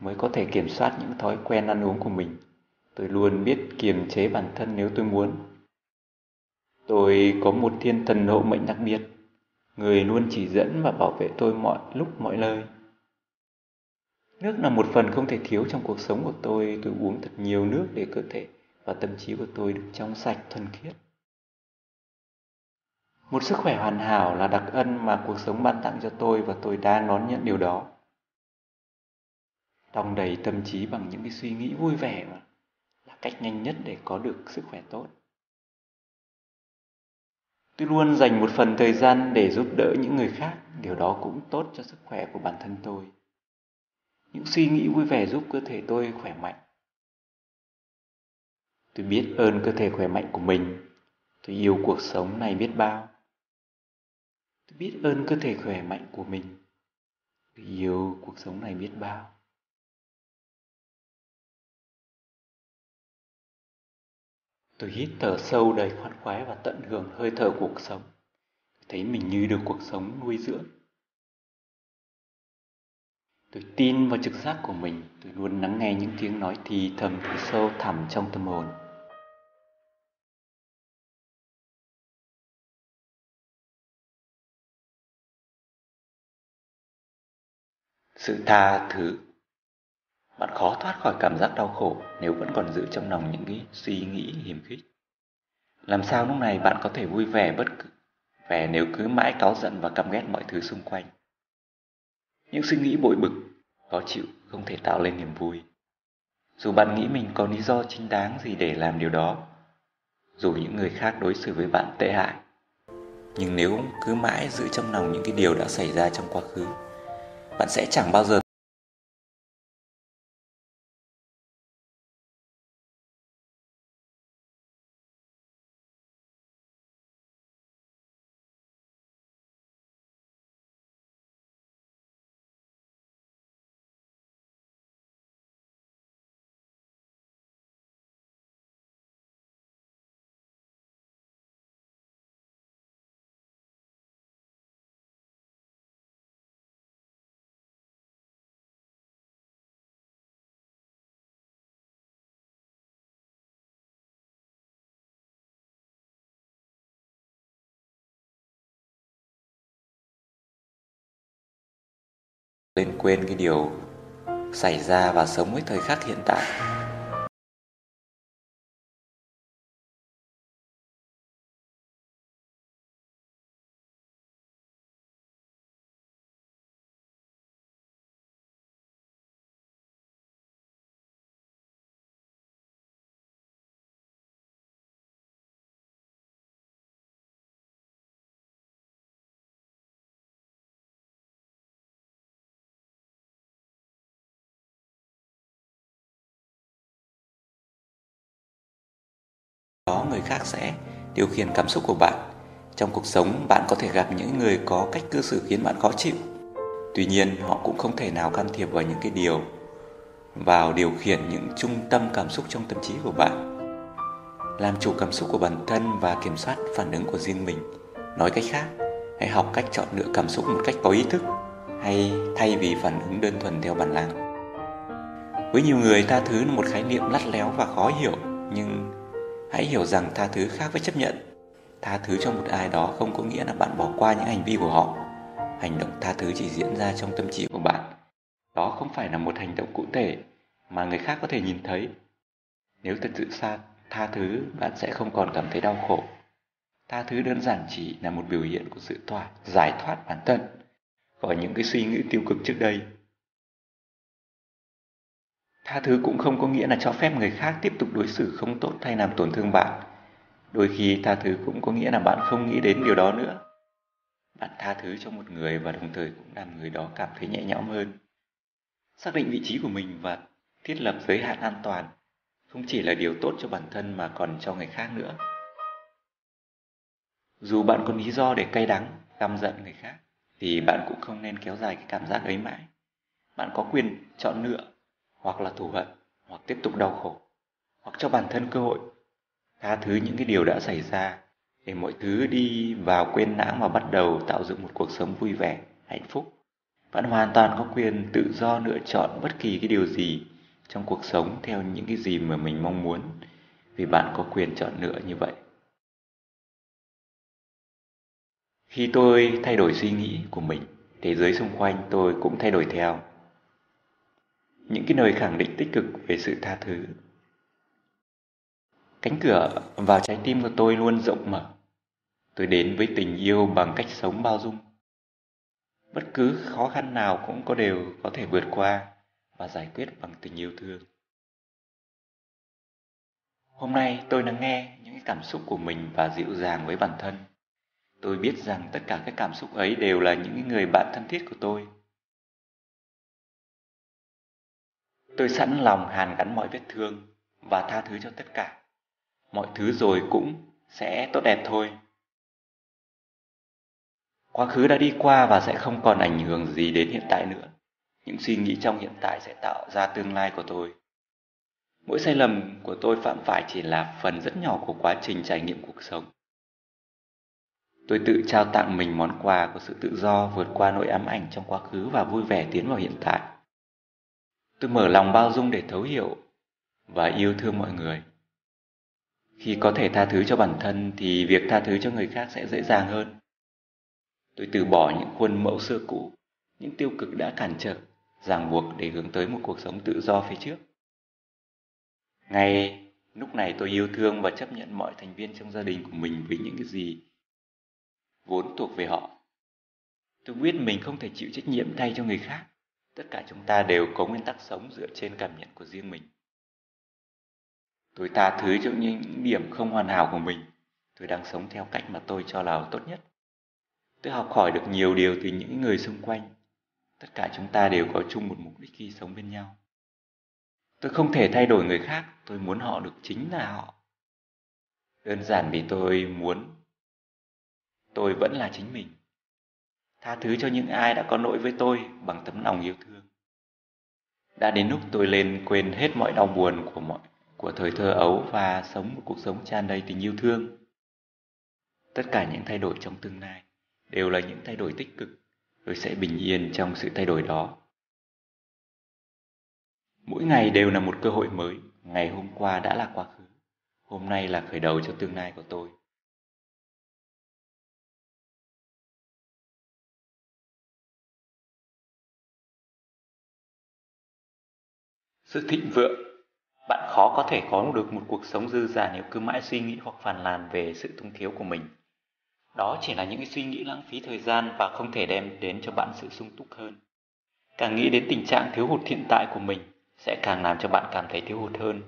mới có thể kiểm soát những thói quen ăn uống của mình. Tôi luôn biết kiềm chế bản thân nếu tôi muốn. Tôi có một thiên thần hộ mệnh đặc biệt, người luôn chỉ dẫn và bảo vệ tôi mọi lúc mọi nơi. Nước là một phần không thể thiếu trong cuộc sống của tôi, tôi uống thật nhiều nước để cơ thể và tâm trí của tôi được trong sạch thuần khiết. Một sức khỏe hoàn hảo là đặc ân mà cuộc sống ban tặng cho tôi và tôi đang đón nhận điều đó đong đầy tâm trí bằng những cái suy nghĩ vui vẻ mà, là cách nhanh nhất để có được sức khỏe tốt. Tôi luôn dành một phần thời gian để giúp đỡ những người khác, điều đó cũng tốt cho sức khỏe của bản thân tôi. Những suy nghĩ vui vẻ giúp cơ thể tôi khỏe mạnh. Tôi biết ơn cơ thể khỏe mạnh của mình. Tôi yêu cuộc sống này biết bao. Tôi biết ơn cơ thể khỏe mạnh của mình. Tôi yêu cuộc sống này biết bao. Tôi hít thở sâu đầy khoan khoái và tận hưởng hơi thở cuộc sống. Thấy mình như được cuộc sống nuôi dưỡng. Tôi tin vào trực giác của mình, tôi luôn lắng nghe những tiếng nói thì thầm thì sâu thẳm trong tâm hồn. Sự tha thứ bạn khó thoát khỏi cảm giác đau khổ nếu vẫn còn giữ trong lòng những cái suy nghĩ hiểm khích. Làm sao lúc này bạn có thể vui vẻ bất cứ vẻ nếu cứ mãi cáu giận và căm ghét mọi thứ xung quanh. Những suy nghĩ bội bực, khó chịu không thể tạo lên niềm vui. Dù bạn nghĩ mình có lý do chính đáng gì để làm điều đó, dù những người khác đối xử với bạn tệ hại, nhưng nếu cứ mãi giữ trong lòng những cái điều đã xảy ra trong quá khứ, bạn sẽ chẳng bao giờ lên quên cái điều xảy ra và sống với thời khắc hiện tại. Khác sẽ điều khiển cảm xúc của bạn. Trong cuộc sống, bạn có thể gặp những người có cách cư xử khiến bạn khó chịu. Tuy nhiên, họ cũng không thể nào can thiệp vào những cái điều, vào điều khiển những trung tâm cảm xúc trong tâm trí của bạn. Làm chủ cảm xúc của bản thân và kiểm soát phản ứng của riêng mình. Nói cách khác, hãy học cách chọn lựa cảm xúc một cách có ý thức, hay thay vì phản ứng đơn thuần theo bản năng với nhiều người, tha thứ là một khái niệm lắt léo và khó hiểu, nhưng Hãy hiểu rằng tha thứ khác với chấp nhận. Tha thứ cho một ai đó không có nghĩa là bạn bỏ qua những hành vi của họ. Hành động tha thứ chỉ diễn ra trong tâm trí của bạn. Đó không phải là một hành động cụ thể mà người khác có thể nhìn thấy. Nếu thật sự xa tha thứ, bạn sẽ không còn cảm thấy đau khổ. Tha thứ đơn giản chỉ là một biểu hiện của sự thoát, giải thoát bản thân khỏi những cái suy nghĩ tiêu cực trước đây Tha thứ cũng không có nghĩa là cho phép người khác tiếp tục đối xử không tốt hay làm tổn thương bạn. Đôi khi tha thứ cũng có nghĩa là bạn không nghĩ đến điều đó nữa. Bạn tha thứ cho một người và đồng thời cũng làm người đó cảm thấy nhẹ nhõm hơn. Xác định vị trí của mình và thiết lập giới hạn an toàn không chỉ là điều tốt cho bản thân mà còn cho người khác nữa. Dù bạn có lý do để cay đắng, căm giận người khác thì bạn cũng không nên kéo dài cái cảm giác ấy mãi. Bạn có quyền chọn lựa hoặc là thù hận, hoặc tiếp tục đau khổ, hoặc cho bản thân cơ hội. Tha thứ những cái điều đã xảy ra để mọi thứ đi vào quên lãng và bắt đầu tạo dựng một cuộc sống vui vẻ, hạnh phúc. Bạn hoàn toàn có quyền tự do lựa chọn bất kỳ cái điều gì trong cuộc sống theo những cái gì mà mình mong muốn, vì bạn có quyền chọn lựa như vậy. Khi tôi thay đổi suy nghĩ của mình, thế giới xung quanh tôi cũng thay đổi theo những cái lời khẳng định tích cực về sự tha thứ. Cánh cửa vào trái tim của tôi luôn rộng mở. Tôi đến với tình yêu bằng cách sống bao dung. Bất cứ khó khăn nào cũng có đều có thể vượt qua và giải quyết bằng tình yêu thương. Hôm nay tôi đang nghe những cảm xúc của mình và dịu dàng với bản thân. Tôi biết rằng tất cả các cảm xúc ấy đều là những người bạn thân thiết của tôi Tôi sẵn lòng hàn gắn mọi vết thương và tha thứ cho tất cả. Mọi thứ rồi cũng sẽ tốt đẹp thôi. Quá khứ đã đi qua và sẽ không còn ảnh hưởng gì đến hiện tại nữa. Những suy nghĩ trong hiện tại sẽ tạo ra tương lai của tôi. Mỗi sai lầm của tôi phạm phải chỉ là phần rất nhỏ của quá trình trải nghiệm cuộc sống. Tôi tự trao tặng mình món quà của sự tự do vượt qua nỗi ám ảnh trong quá khứ và vui vẻ tiến vào hiện tại. Tôi mở lòng bao dung để thấu hiểu và yêu thương mọi người. Khi có thể tha thứ cho bản thân thì việc tha thứ cho người khác sẽ dễ dàng hơn. Tôi từ bỏ những khuôn mẫu xưa cũ, những tiêu cực đã cản trở, ràng buộc để hướng tới một cuộc sống tự do phía trước. Ngay lúc này tôi yêu thương và chấp nhận mọi thành viên trong gia đình của mình với những cái gì vốn thuộc về họ. Tôi biết mình không thể chịu trách nhiệm thay cho người khác. Tất cả chúng ta đều có nguyên tắc sống dựa trên cảm nhận của riêng mình. Tôi tha thứ cho những điểm không hoàn hảo của mình. Tôi đang sống theo cách mà tôi cho là tốt nhất. Tôi học hỏi được nhiều điều từ những người xung quanh. Tất cả chúng ta đều có chung một mục đích khi sống bên nhau. Tôi không thể thay đổi người khác, tôi muốn họ được chính là họ. Đơn giản vì tôi muốn tôi vẫn là chính mình. Tha thứ cho những ai đã có lỗi với tôi bằng tấm lòng yêu thương. Đã đến lúc tôi lên quên hết mọi đau buồn của mọi của thời thơ ấu và sống một cuộc sống tràn đầy tình yêu thương. Tất cả những thay đổi trong tương lai đều là những thay đổi tích cực, tôi sẽ bình yên trong sự thay đổi đó. Mỗi ngày đều là một cơ hội mới, ngày hôm qua đã là quá khứ, hôm nay là khởi đầu cho tương lai của tôi. Sự thịnh vượng Bạn khó có thể có được một cuộc sống dư giả nếu cứ mãi suy nghĩ hoặc phàn nàn về sự túng thiếu của mình. Đó chỉ là những suy nghĩ lãng phí thời gian và không thể đem đến cho bạn sự sung túc hơn. Càng nghĩ đến tình trạng thiếu hụt hiện tại của mình sẽ càng làm cho bạn cảm thấy thiếu hụt hơn.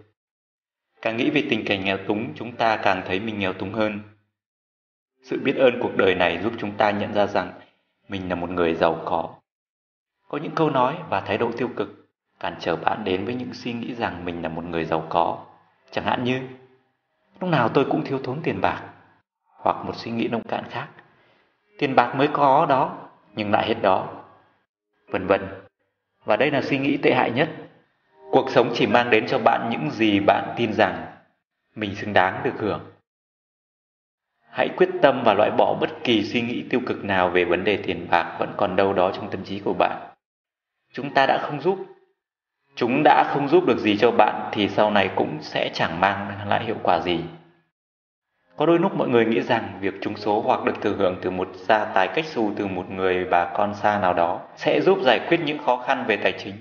Càng nghĩ về tình cảnh nghèo túng, chúng ta càng thấy mình nghèo túng hơn. Sự biết ơn cuộc đời này giúp chúng ta nhận ra rằng mình là một người giàu có. Có những câu nói và thái độ tiêu cực cản trở bạn đến với những suy nghĩ rằng mình là một người giàu có. Chẳng hạn như, lúc nào tôi cũng thiếu thốn tiền bạc, hoặc một suy nghĩ nông cạn khác. Tiền bạc mới có đó, nhưng lại hết đó. Vân vân. Và đây là suy nghĩ tệ hại nhất. Cuộc sống chỉ mang đến cho bạn những gì bạn tin rằng mình xứng đáng được hưởng. Hãy quyết tâm và loại bỏ bất kỳ suy nghĩ tiêu cực nào về vấn đề tiền bạc vẫn còn đâu đó trong tâm trí của bạn. Chúng ta đã không giúp chúng đã không giúp được gì cho bạn thì sau này cũng sẽ chẳng mang lại hiệu quả gì. Có đôi lúc mọi người nghĩ rằng việc trúng số hoặc được thừa hưởng từ một gia tài cách xù từ một người bà con xa nào đó sẽ giúp giải quyết những khó khăn về tài chính.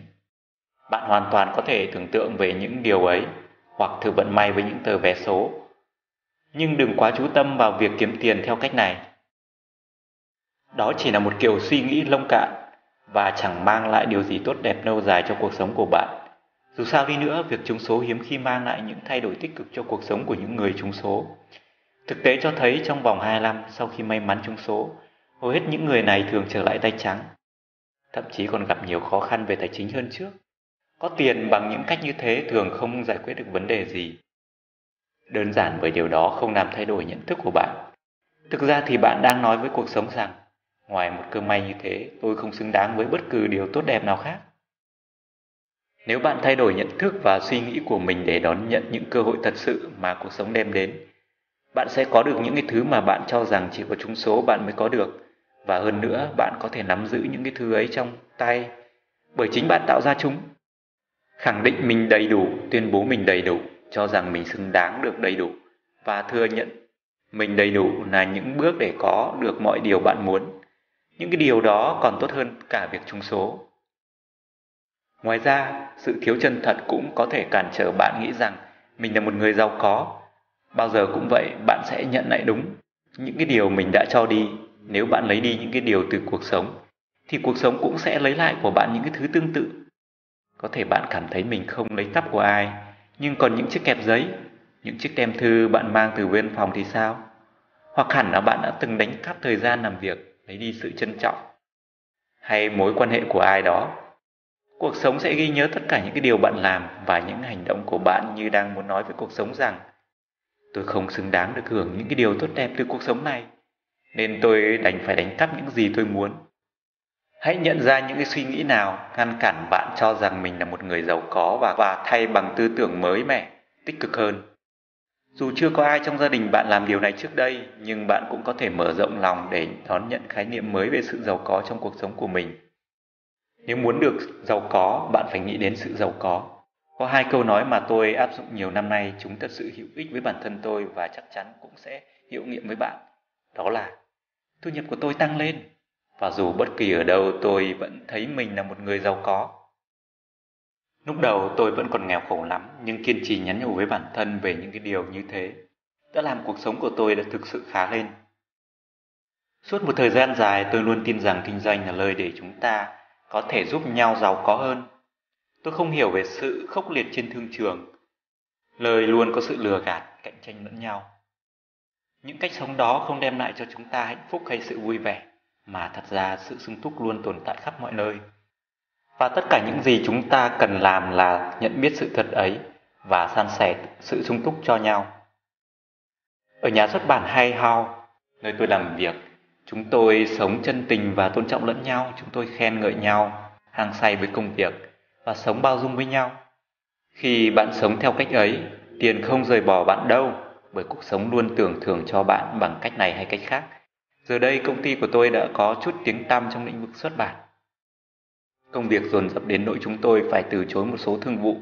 Bạn hoàn toàn có thể tưởng tượng về những điều ấy, hoặc thử vận may với những tờ vé số. Nhưng đừng quá chú tâm vào việc kiếm tiền theo cách này. Đó chỉ là một kiểu suy nghĩ lông cạn và chẳng mang lại điều gì tốt đẹp lâu dài cho cuộc sống của bạn. Dù sao đi nữa, việc trúng số hiếm khi mang lại những thay đổi tích cực cho cuộc sống của những người trúng số. Thực tế cho thấy trong vòng 2 năm sau khi may mắn trúng số, hầu hết những người này thường trở lại tay trắng. Thậm chí còn gặp nhiều khó khăn về tài chính hơn trước. Có tiền bằng những cách như thế thường không giải quyết được vấn đề gì. Đơn giản bởi điều đó không làm thay đổi nhận thức của bạn. Thực ra thì bạn đang nói với cuộc sống rằng Ngoài một cơ may như thế, tôi không xứng đáng với bất cứ điều tốt đẹp nào khác. Nếu bạn thay đổi nhận thức và suy nghĩ của mình để đón nhận những cơ hội thật sự mà cuộc sống đem đến, bạn sẽ có được những cái thứ mà bạn cho rằng chỉ có trúng số bạn mới có được. Và hơn nữa, bạn có thể nắm giữ những cái thứ ấy trong tay bởi chính bạn tạo ra chúng. Khẳng định mình đầy đủ, tuyên bố mình đầy đủ, cho rằng mình xứng đáng được đầy đủ và thừa nhận mình đầy đủ là những bước để có được mọi điều bạn muốn những cái điều đó còn tốt hơn cả việc trúng số. Ngoài ra, sự thiếu chân thật cũng có thể cản trở bạn nghĩ rằng mình là một người giàu có. Bao giờ cũng vậy, bạn sẽ nhận lại đúng những cái điều mình đã cho đi. Nếu bạn lấy đi những cái điều từ cuộc sống, thì cuộc sống cũng sẽ lấy lại của bạn những cái thứ tương tự. Có thể bạn cảm thấy mình không lấy tắp của ai, nhưng còn những chiếc kẹp giấy, những chiếc tem thư bạn mang từ bên phòng thì sao? Hoặc hẳn là bạn đã từng đánh cắp thời gian làm việc lấy đi sự trân trọng hay mối quan hệ của ai đó, cuộc sống sẽ ghi nhớ tất cả những cái điều bạn làm và những hành động của bạn như đang muốn nói với cuộc sống rằng, tôi không xứng đáng được hưởng những cái điều tốt đẹp từ cuộc sống này, nên tôi đành phải đánh cắp những gì tôi muốn. Hãy nhận ra những cái suy nghĩ nào ngăn cản bạn cho rằng mình là một người giàu có và và thay bằng tư tưởng mới mẻ, tích cực hơn dù chưa có ai trong gia đình bạn làm điều này trước đây, nhưng bạn cũng có thể mở rộng lòng để đón nhận khái niệm mới về sự giàu có trong cuộc sống của mình. Nếu muốn được giàu có, bạn phải nghĩ đến sự giàu có. Có hai câu nói mà tôi áp dụng nhiều năm nay, chúng thật sự hữu ích với bản thân tôi và chắc chắn cũng sẽ hiệu nghiệm với bạn. Đó là thu nhập của tôi tăng lên và dù bất kỳ ở đâu tôi vẫn thấy mình là một người giàu có. Lúc đầu tôi vẫn còn nghèo khổ lắm nhưng kiên trì nhắn nhủ với bản thân về những cái điều như thế đã làm cuộc sống của tôi đã thực sự khá lên. Suốt một thời gian dài tôi luôn tin rằng kinh doanh là nơi để chúng ta có thể giúp nhau giàu có hơn. Tôi không hiểu về sự khốc liệt trên thương trường. Lời luôn có sự lừa gạt, cạnh tranh lẫn nhau. Những cách sống đó không đem lại cho chúng ta hạnh phúc hay sự vui vẻ, mà thật ra sự sung túc luôn tồn tại khắp mọi nơi. Và tất cả những gì chúng ta cần làm là nhận biết sự thật ấy và san sẻ sự sung túc cho nhau. Ở nhà xuất bản Hay How, nơi tôi làm việc, chúng tôi sống chân tình và tôn trọng lẫn nhau, chúng tôi khen ngợi nhau, hăng say với công việc và sống bao dung với nhau. Khi bạn sống theo cách ấy, tiền không rời bỏ bạn đâu, bởi cuộc sống luôn tưởng thưởng cho bạn bằng cách này hay cách khác. Giờ đây công ty của tôi đã có chút tiếng tăm trong lĩnh vực xuất bản. Công việc dồn dập đến nỗi chúng tôi phải từ chối một số thương vụ.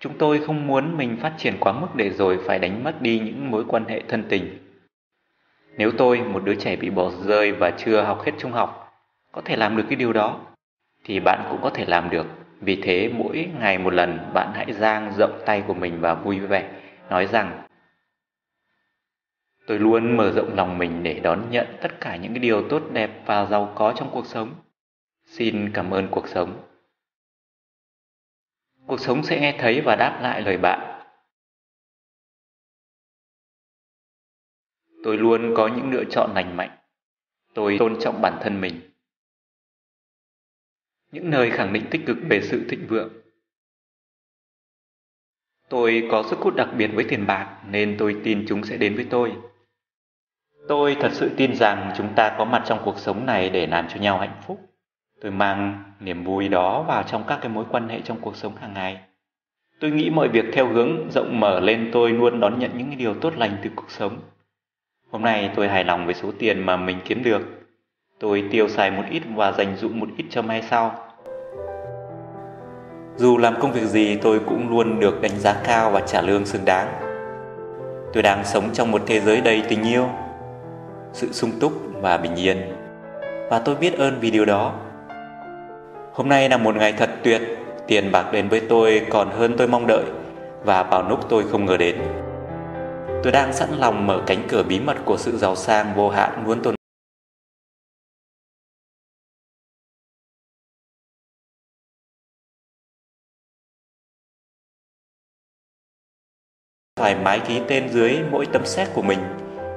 Chúng tôi không muốn mình phát triển quá mức để rồi phải đánh mất đi những mối quan hệ thân tình. Nếu tôi, một đứa trẻ bị bỏ rơi và chưa học hết trung học, có thể làm được cái điều đó, thì bạn cũng có thể làm được. Vì thế mỗi ngày một lần bạn hãy giang rộng tay của mình và vui vẻ, nói rằng Tôi luôn mở rộng lòng mình để đón nhận tất cả những cái điều tốt đẹp và giàu có trong cuộc sống. Xin cảm ơn cuộc sống. Cuộc sống sẽ nghe thấy và đáp lại lời bạn. Tôi luôn có những lựa chọn lành mạnh. Tôi tôn trọng bản thân mình. Những nơi khẳng định tích cực về sự thịnh vượng. Tôi có sức hút đặc biệt với tiền bạc nên tôi tin chúng sẽ đến với tôi. Tôi thật sự tin rằng chúng ta có mặt trong cuộc sống này để làm cho nhau hạnh phúc. Tôi mang niềm vui đó vào trong các cái mối quan hệ trong cuộc sống hàng ngày. Tôi nghĩ mọi việc theo hướng rộng mở lên tôi luôn đón nhận những điều tốt lành từ cuộc sống. Hôm nay tôi hài lòng với số tiền mà mình kiếm được. Tôi tiêu xài một ít và dành dụm một ít cho mai sau. Dù làm công việc gì tôi cũng luôn được đánh giá cao và trả lương xứng đáng. Tôi đang sống trong một thế giới đầy tình yêu, sự sung túc và bình yên. Và tôi biết ơn vì điều đó. Hôm nay là một ngày thật tuyệt, tiền bạc đến với tôi còn hơn tôi mong đợi và vào lúc tôi không ngờ đến. Tôi đang sẵn lòng mở cánh cửa bí mật của sự giàu sang vô hạn luôn tồn thoải mái ký tên dưới mỗi tấm séc của mình.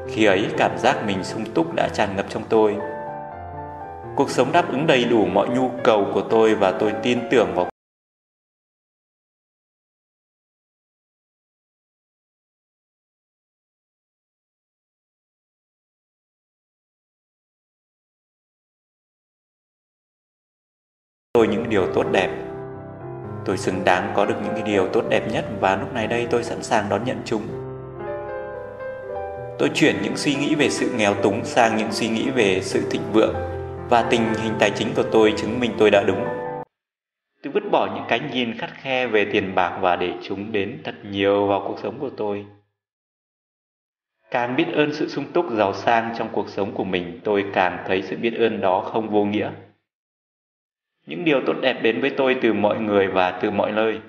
Khi ấy cảm giác mình sung túc đã tràn ngập trong tôi. Cuộc sống đáp ứng đầy đủ mọi nhu cầu của tôi và tôi tin tưởng vào tôi những điều tốt đẹp Tôi xứng đáng có được những cái điều tốt đẹp nhất và lúc này đây tôi sẵn sàng đón nhận chúng. Tôi chuyển những suy nghĩ về sự nghèo túng sang những suy nghĩ về sự thịnh vượng và tình hình tài chính của tôi chứng minh tôi đã đúng. Tôi vứt bỏ những cái nhìn khắt khe về tiền bạc và để chúng đến thật nhiều vào cuộc sống của tôi. Càng biết ơn sự sung túc giàu sang trong cuộc sống của mình, tôi càng thấy sự biết ơn đó không vô nghĩa. Những điều tốt đẹp đến với tôi từ mọi người và từ mọi nơi.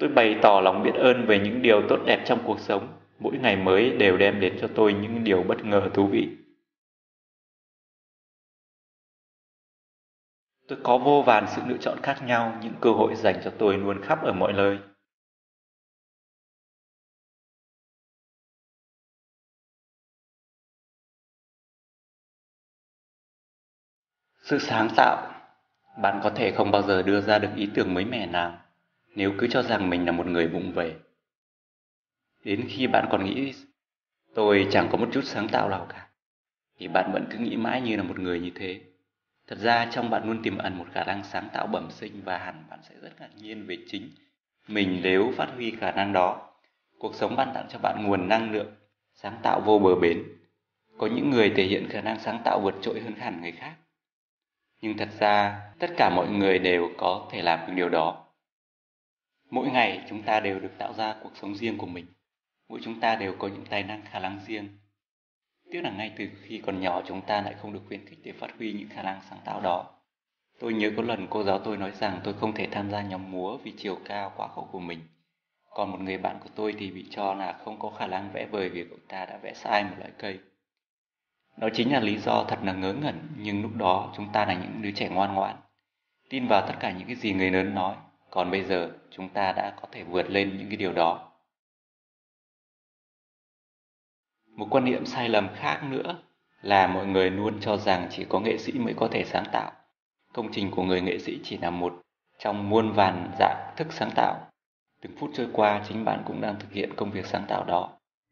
Tôi bày tỏ lòng biết ơn về những điều tốt đẹp trong cuộc sống. Mỗi ngày mới đều đem đến cho tôi những điều bất ngờ thú vị. Tôi có vô vàn sự lựa chọn khác nhau, những cơ hội dành cho tôi luôn khắp ở mọi nơi. Sự sáng tạo bạn có thể không bao giờ đưa ra được ý tưởng mới mẻ nào nếu cứ cho rằng mình là một người vụng về. Đến khi bạn còn nghĩ tôi chẳng có một chút sáng tạo nào cả, thì bạn vẫn cứ nghĩ mãi như là một người như thế. Thật ra trong bạn luôn tiềm ẩn một khả năng sáng tạo bẩm sinh và hẳn bạn sẽ rất ngạc nhiên về chính mình nếu phát huy khả năng đó. Cuộc sống ban tặng cho bạn nguồn năng lượng, sáng tạo vô bờ bến. Có những người thể hiện khả năng sáng tạo vượt trội hơn hẳn người khác Nhưng thật ra, tất cả mọi người đều có thể làm được điều đó. Mỗi ngày chúng ta đều được tạo ra cuộc sống riêng của mình. Mỗi chúng ta đều có những tài năng khả năng riêng. Tiếc là ngay từ khi còn nhỏ chúng ta lại không được khuyến khích để phát huy những khả năng sáng tạo đó. Tôi nhớ có lần cô giáo tôi nói rằng tôi không thể tham gia nhóm múa vì chiều cao quá khổ của mình. Còn một người bạn của tôi thì bị cho là không có khả năng vẽ vời vì cậu ta đã vẽ sai một loại cây. Đó chính là lý do thật là ngớ ngẩn, nhưng lúc đó chúng ta là những đứa trẻ ngoan ngoãn, tin vào tất cả những cái gì người lớn nói, còn bây giờ chúng ta đã có thể vượt lên những cái điều đó. Một quan niệm sai lầm khác nữa là mọi người luôn cho rằng chỉ có nghệ sĩ mới có thể sáng tạo. Công trình của người nghệ sĩ chỉ là một trong muôn vàn dạng thức sáng tạo. Từng phút trôi qua, chính bạn cũng đang thực hiện công việc sáng tạo đó.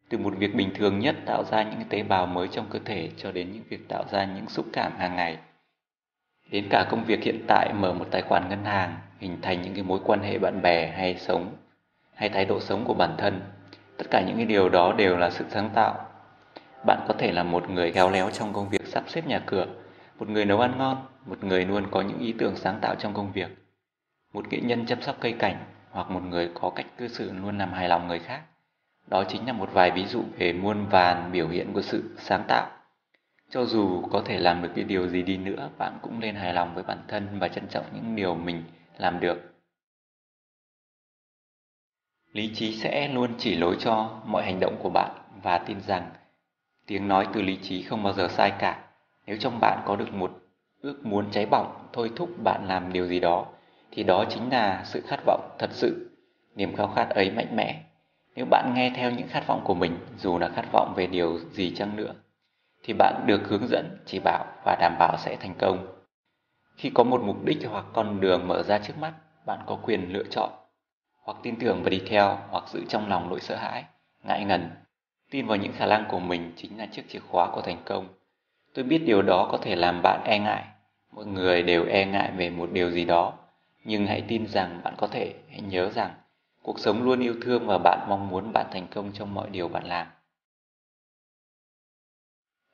Từ một việc bình thường nhất tạo ra những tế bào mới trong cơ thể cho đến những việc tạo ra những xúc cảm hàng ngày. Đến cả công việc hiện tại mở một tài khoản ngân hàng, hình thành những cái mối quan hệ bạn bè hay sống, hay thái độ sống của bản thân. Tất cả những cái điều đó đều là sự sáng tạo. Bạn có thể là một người khéo léo trong công việc sắp xếp nhà cửa, một người nấu ăn ngon, một người luôn có những ý tưởng sáng tạo trong công việc, một nghệ nhân chăm sóc cây cảnh hoặc một người có cách cư xử luôn làm hài lòng người khác. Đó chính là một vài ví dụ về muôn vàn biểu hiện của sự sáng tạo. Cho dù có thể làm được cái điều gì đi nữa, bạn cũng nên hài lòng với bản thân và trân trọng những điều mình làm được. Lý trí sẽ luôn chỉ lối cho mọi hành động của bạn và tin rằng tiếng nói từ lý trí không bao giờ sai cả. Nếu trong bạn có được một ước muốn cháy bỏng thôi thúc bạn làm điều gì đó, thì đó chính là sự khát vọng thật sự. Niềm khao khát ấy mạnh mẽ nếu bạn nghe theo những khát vọng của mình, dù là khát vọng về điều gì chăng nữa, thì bạn được hướng dẫn, chỉ bảo và đảm bảo sẽ thành công. Khi có một mục đích hoặc con đường mở ra trước mắt, bạn có quyền lựa chọn, hoặc tin tưởng và đi theo, hoặc giữ trong lòng nỗi sợ hãi, ngại ngần. Tin vào những khả năng của mình chính là chiếc chìa khóa của thành công. Tôi biết điều đó có thể làm bạn e ngại. Mọi người đều e ngại về một điều gì đó, nhưng hãy tin rằng bạn có thể, hãy nhớ rằng Cuộc sống luôn yêu thương và bạn mong muốn bạn thành công trong mọi điều bạn làm.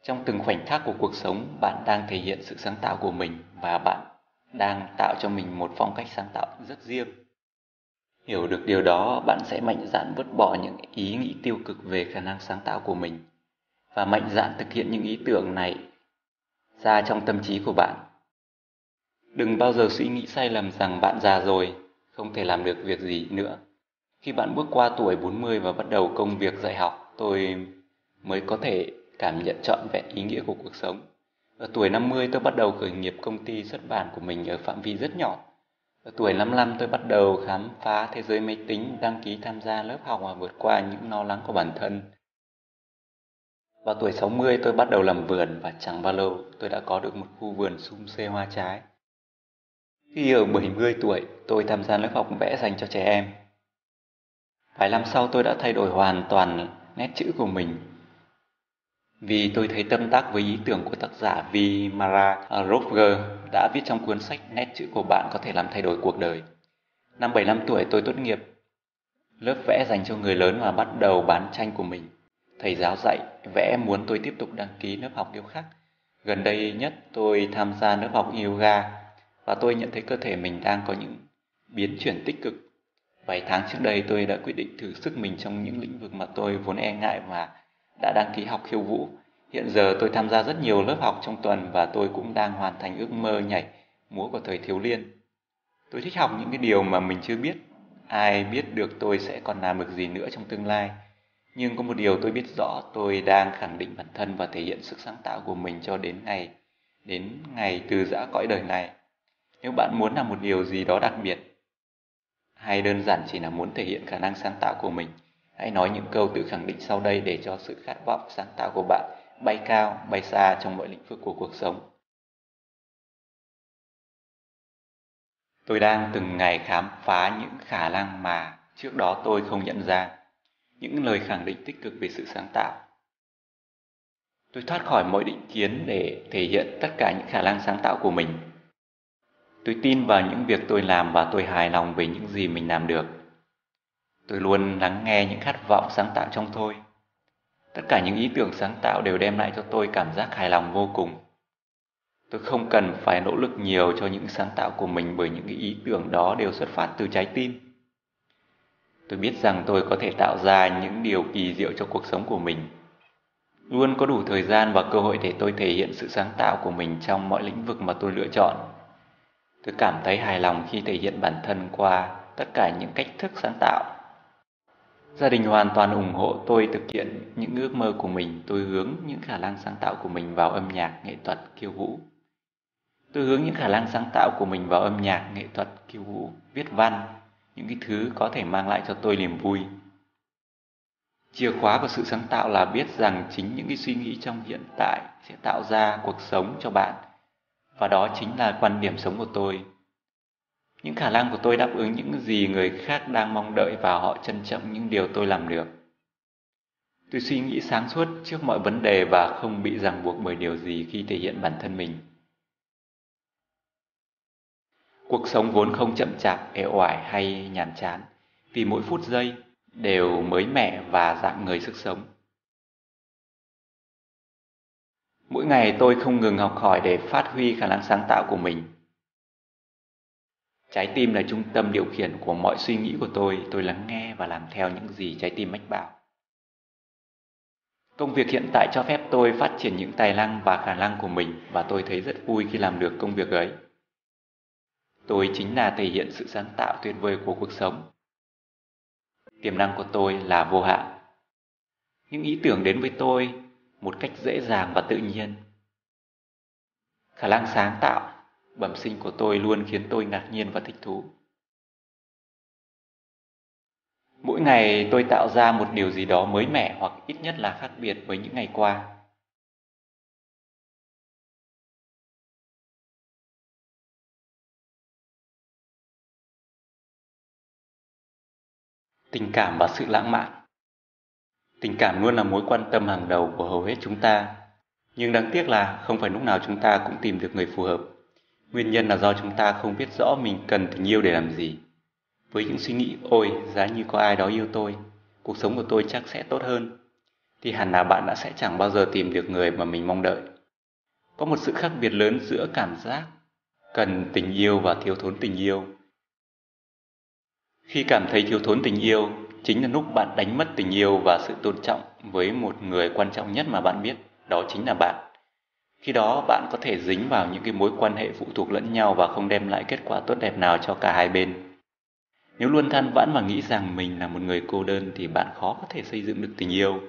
Trong từng khoảnh khắc của cuộc sống, bạn đang thể hiện sự sáng tạo của mình và bạn đang tạo cho mình một phong cách sáng tạo rất riêng. Hiểu được điều đó, bạn sẽ mạnh dạn vứt bỏ những ý nghĩ tiêu cực về khả năng sáng tạo của mình và mạnh dạn thực hiện những ý tưởng này ra trong tâm trí của bạn. Đừng bao giờ suy nghĩ sai lầm rằng bạn già rồi, không thể làm được việc gì nữa. Khi bạn bước qua tuổi 40 và bắt đầu công việc dạy học, tôi mới có thể cảm nhận trọn vẹn ý nghĩa của cuộc sống. Ở tuổi 50 tôi bắt đầu khởi nghiệp công ty xuất bản của mình ở phạm vi rất nhỏ. Ở tuổi 55 tôi bắt đầu khám phá thế giới máy tính, đăng ký tham gia lớp học và vượt qua những lo lắng của bản thân. Vào tuổi 60 tôi bắt đầu làm vườn và chẳng bao lâu tôi đã có được một khu vườn sum xê hoa trái. Khi ở 70 tuổi tôi tham gia lớp học vẽ dành cho trẻ em Vài năm sau tôi đã thay đổi hoàn toàn nét chữ của mình vì tôi thấy tâm đắc với ý tưởng của tác giả V. Mara Roger đã viết trong cuốn sách Nét chữ của bạn có thể làm thay đổi cuộc đời. Năm 75 tuổi, tôi tốt nghiệp lớp vẽ dành cho người lớn và bắt đầu bán tranh của mình. Thầy giáo dạy, vẽ muốn tôi tiếp tục đăng ký lớp học điêu khắc. Gần đây nhất, tôi tham gia lớp học yoga và tôi nhận thấy cơ thể mình đang có những biến chuyển tích cực Vài tháng trước đây, tôi đã quyết định thử sức mình trong những lĩnh vực mà tôi vốn e ngại và đã đăng ký học khiêu vũ. Hiện giờ tôi tham gia rất nhiều lớp học trong tuần và tôi cũng đang hoàn thành ước mơ nhảy múa của thời thiếu liên. Tôi thích học những cái điều mà mình chưa biết. Ai biết được tôi sẽ còn làm được gì nữa trong tương lai. Nhưng có một điều tôi biết rõ, tôi đang khẳng định bản thân và thể hiện sức sáng tạo của mình cho đến ngày đến ngày từ giã cõi đời này. Nếu bạn muốn làm một điều gì đó đặc biệt, hay đơn giản chỉ là muốn thể hiện khả năng sáng tạo của mình. Hãy nói những câu tự khẳng định sau đây để cho sự khát vọng sáng tạo của bạn bay cao, bay xa trong mọi lĩnh vực của cuộc sống. Tôi đang từng ngày khám phá những khả năng mà trước đó tôi không nhận ra, những lời khẳng định tích cực về sự sáng tạo. Tôi thoát khỏi mọi định kiến để thể hiện tất cả những khả năng sáng tạo của mình Tôi tin vào những việc tôi làm và tôi hài lòng về những gì mình làm được. Tôi luôn lắng nghe những khát vọng sáng tạo trong tôi. Tất cả những ý tưởng sáng tạo đều đem lại cho tôi cảm giác hài lòng vô cùng. Tôi không cần phải nỗ lực nhiều cho những sáng tạo của mình bởi những cái ý tưởng đó đều xuất phát từ trái tim. Tôi biết rằng tôi có thể tạo ra những điều kỳ diệu cho cuộc sống của mình. Luôn có đủ thời gian và cơ hội để tôi thể hiện sự sáng tạo của mình trong mọi lĩnh vực mà tôi lựa chọn. Tôi cảm thấy hài lòng khi thể hiện bản thân qua tất cả những cách thức sáng tạo. Gia đình hoàn toàn ủng hộ tôi thực hiện những ước mơ của mình. Tôi hướng những khả năng sáng tạo của mình vào âm nhạc, nghệ thuật, khiêu vũ. Tôi hướng những khả năng sáng tạo của mình vào âm nhạc, nghệ thuật, khiêu vũ, viết văn, những cái thứ có thể mang lại cho tôi niềm vui. Chìa khóa của sự sáng tạo là biết rằng chính những cái suy nghĩ trong hiện tại sẽ tạo ra cuộc sống cho bạn. Và đó chính là quan điểm sống của tôi. Những khả năng của tôi đáp ứng những gì người khác đang mong đợi và họ trân trọng những điều tôi làm được. Tôi suy nghĩ sáng suốt trước mọi vấn đề và không bị ràng buộc bởi điều gì khi thể hiện bản thân mình. Cuộc sống vốn không chậm chạp, ế oải hay nhàm chán, vì mỗi phút giây đều mới mẻ và dạng người sức sống. Mỗi ngày tôi không ngừng học hỏi để phát huy khả năng sáng tạo của mình. Trái tim là trung tâm điều khiển của mọi suy nghĩ của tôi, tôi lắng nghe và làm theo những gì trái tim mách bảo. Công việc hiện tại cho phép tôi phát triển những tài năng và khả năng của mình và tôi thấy rất vui khi làm được công việc ấy. Tôi chính là thể hiện sự sáng tạo tuyệt vời của cuộc sống. Tiềm năng của tôi là vô hạn. Những ý tưởng đến với tôi một cách dễ dàng và tự nhiên. Khả năng sáng tạo, bẩm sinh của tôi luôn khiến tôi ngạc nhiên và thích thú. Mỗi ngày tôi tạo ra một điều gì đó mới mẻ hoặc ít nhất là khác biệt với những ngày qua. tình cảm và sự lãng mạn tình cảm luôn là mối quan tâm hàng đầu của hầu hết chúng ta nhưng đáng tiếc là không phải lúc nào chúng ta cũng tìm được người phù hợp nguyên nhân là do chúng ta không biết rõ mình cần tình yêu để làm gì. Với những suy nghĩ ôi giá như có ai đó yêu tôi cuộc sống của tôi chắc sẽ tốt hơn thì hẳn là bạn đã sẽ chẳng bao giờ tìm được người mà mình mong đợi. Có một sự khác biệt lớn giữa cảm giác cần tình yêu và thiếu thốn tình yêu. Khi cảm thấy thiếu thốn tình yêu, chính là lúc bạn đánh mất tình yêu và sự tôn trọng với một người quan trọng nhất mà bạn biết, đó chính là bạn. Khi đó, bạn có thể dính vào những cái mối quan hệ phụ thuộc lẫn nhau và không đem lại kết quả tốt đẹp nào cho cả hai bên. Nếu luôn than vãn và nghĩ rằng mình là một người cô đơn thì bạn khó có thể xây dựng được tình yêu.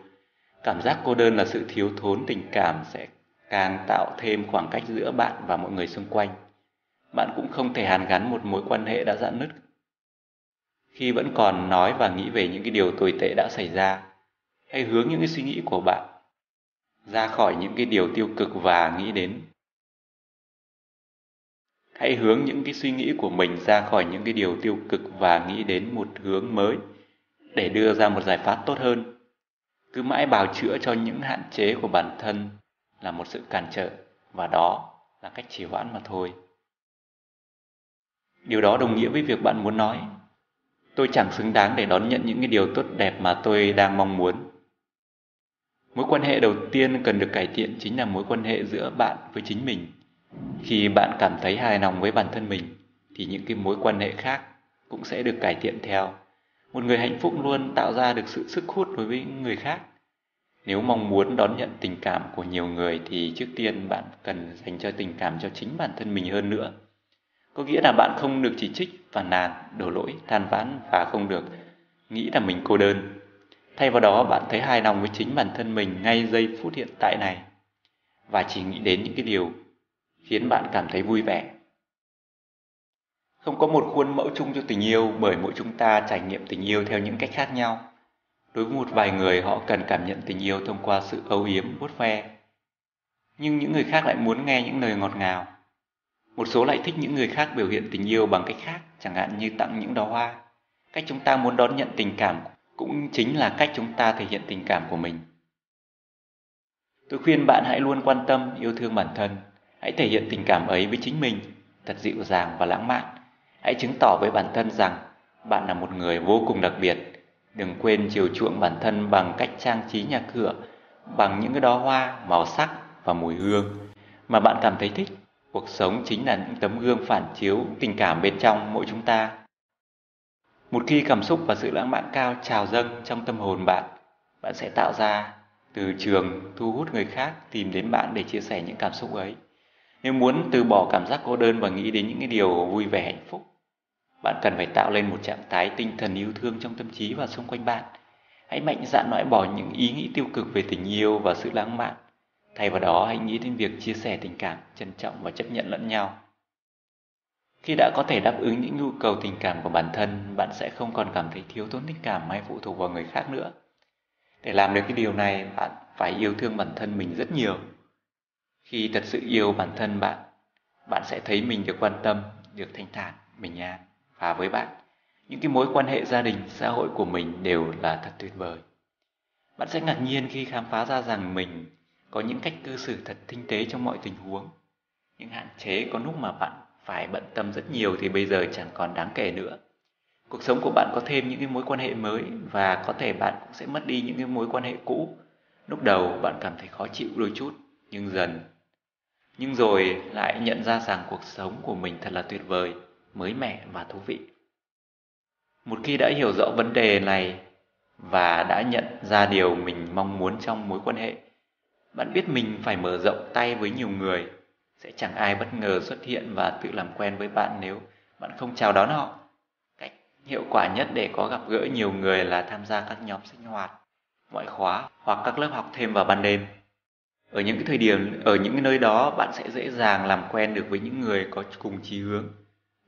Cảm giác cô đơn là sự thiếu thốn tình cảm sẽ càng tạo thêm khoảng cách giữa bạn và mọi người xung quanh. Bạn cũng không thể hàn gắn một mối quan hệ đã dạn nứt khi vẫn còn nói và nghĩ về những cái điều tồi tệ đã xảy ra, hãy hướng những cái suy nghĩ của bạn ra khỏi những cái điều tiêu cực và nghĩ đến. Hãy hướng những cái suy nghĩ của mình ra khỏi những cái điều tiêu cực và nghĩ đến một hướng mới để đưa ra một giải pháp tốt hơn. Cứ mãi bào chữa cho những hạn chế của bản thân là một sự cản trở và đó là cách trì hoãn mà thôi. Điều đó đồng nghĩa với việc bạn muốn nói, tôi chẳng xứng đáng để đón nhận những cái điều tốt đẹp mà tôi đang mong muốn mối quan hệ đầu tiên cần được cải thiện chính là mối quan hệ giữa bạn với chính mình. Khi bạn cảm thấy hài lòng với bản thân mình thì những cái mối quan hệ khác cũng sẽ được cải thiện theo. Một người hạnh phúc luôn tạo ra được sự sức hút đối với người khác. Nếu mong muốn đón nhận tình cảm của nhiều người thì trước tiên bạn cần dành cho tình cảm cho chính bản thân mình hơn nữa. Có nghĩa là bạn không được chỉ trích, phàn nàn, đổ lỗi, than vãn và không được nghĩ là mình cô đơn. Thay vào đó bạn thấy hài lòng với chính bản thân mình ngay giây phút hiện tại này và chỉ nghĩ đến những cái điều khiến bạn cảm thấy vui vẻ. Không có một khuôn mẫu chung cho tình yêu bởi mỗi chúng ta trải nghiệm tình yêu theo những cách khác nhau. Đối với một vài người họ cần cảm nhận tình yêu thông qua sự âu yếm, vuốt ve. Nhưng những người khác lại muốn nghe những lời ngọt ngào một số lại thích những người khác biểu hiện tình yêu bằng cách khác, chẳng hạn như tặng những đóa hoa. Cách chúng ta muốn đón nhận tình cảm cũng chính là cách chúng ta thể hiện tình cảm của mình. Tôi khuyên bạn hãy luôn quan tâm, yêu thương bản thân. Hãy thể hiện tình cảm ấy với chính mình, thật dịu dàng và lãng mạn. Hãy chứng tỏ với bản thân rằng bạn là một người vô cùng đặc biệt. Đừng quên chiều chuộng bản thân bằng cách trang trí nhà cửa, bằng những cái đóa hoa, màu sắc và mùi hương mà bạn cảm thấy thích Cuộc sống chính là những tấm gương phản chiếu tình cảm bên trong mỗi chúng ta. Một khi cảm xúc và sự lãng mạn cao trào dâng trong tâm hồn bạn, bạn sẽ tạo ra từ trường thu hút người khác tìm đến bạn để chia sẻ những cảm xúc ấy. Nếu muốn từ bỏ cảm giác cô đơn và nghĩ đến những cái điều vui vẻ hạnh phúc, bạn cần phải tạo lên một trạng thái tinh thần yêu thương trong tâm trí và xung quanh bạn. Hãy mạnh dạn loại bỏ những ý nghĩ tiêu cực về tình yêu và sự lãng mạn. Thay vào đó, hãy nghĩ đến việc chia sẻ tình cảm, trân trọng và chấp nhận lẫn nhau. Khi đã có thể đáp ứng những nhu cầu tình cảm của bản thân, bạn sẽ không còn cảm thấy thiếu thốn tình cảm hay phụ thuộc vào người khác nữa. Để làm được cái điều này, bạn phải yêu thương bản thân mình rất nhiều. Khi thật sự yêu bản thân bạn, bạn sẽ thấy mình được quan tâm, được thanh thản, bình an. Và với bạn, những cái mối quan hệ gia đình, xã hội của mình đều là thật tuyệt vời. Bạn sẽ ngạc nhiên khi khám phá ra rằng mình có những cách cư xử thật tinh tế trong mọi tình huống. Những hạn chế có lúc mà bạn phải bận tâm rất nhiều thì bây giờ chẳng còn đáng kể nữa. Cuộc sống của bạn có thêm những cái mối quan hệ mới và có thể bạn cũng sẽ mất đi những cái mối quan hệ cũ. Lúc đầu bạn cảm thấy khó chịu đôi chút, nhưng dần nhưng rồi lại nhận ra rằng cuộc sống của mình thật là tuyệt vời, mới mẻ và thú vị. Một khi đã hiểu rõ vấn đề này và đã nhận ra điều mình mong muốn trong mối quan hệ, bạn biết mình phải mở rộng tay với nhiều người, sẽ chẳng ai bất ngờ xuất hiện và tự làm quen với bạn nếu bạn không chào đón họ. Cách hiệu quả nhất để có gặp gỡ nhiều người là tham gia các nhóm sinh hoạt, ngoại khóa hoặc các lớp học thêm vào ban đêm. Ở những cái thời điểm ở những cái nơi đó bạn sẽ dễ dàng làm quen được với những người có cùng chí hướng.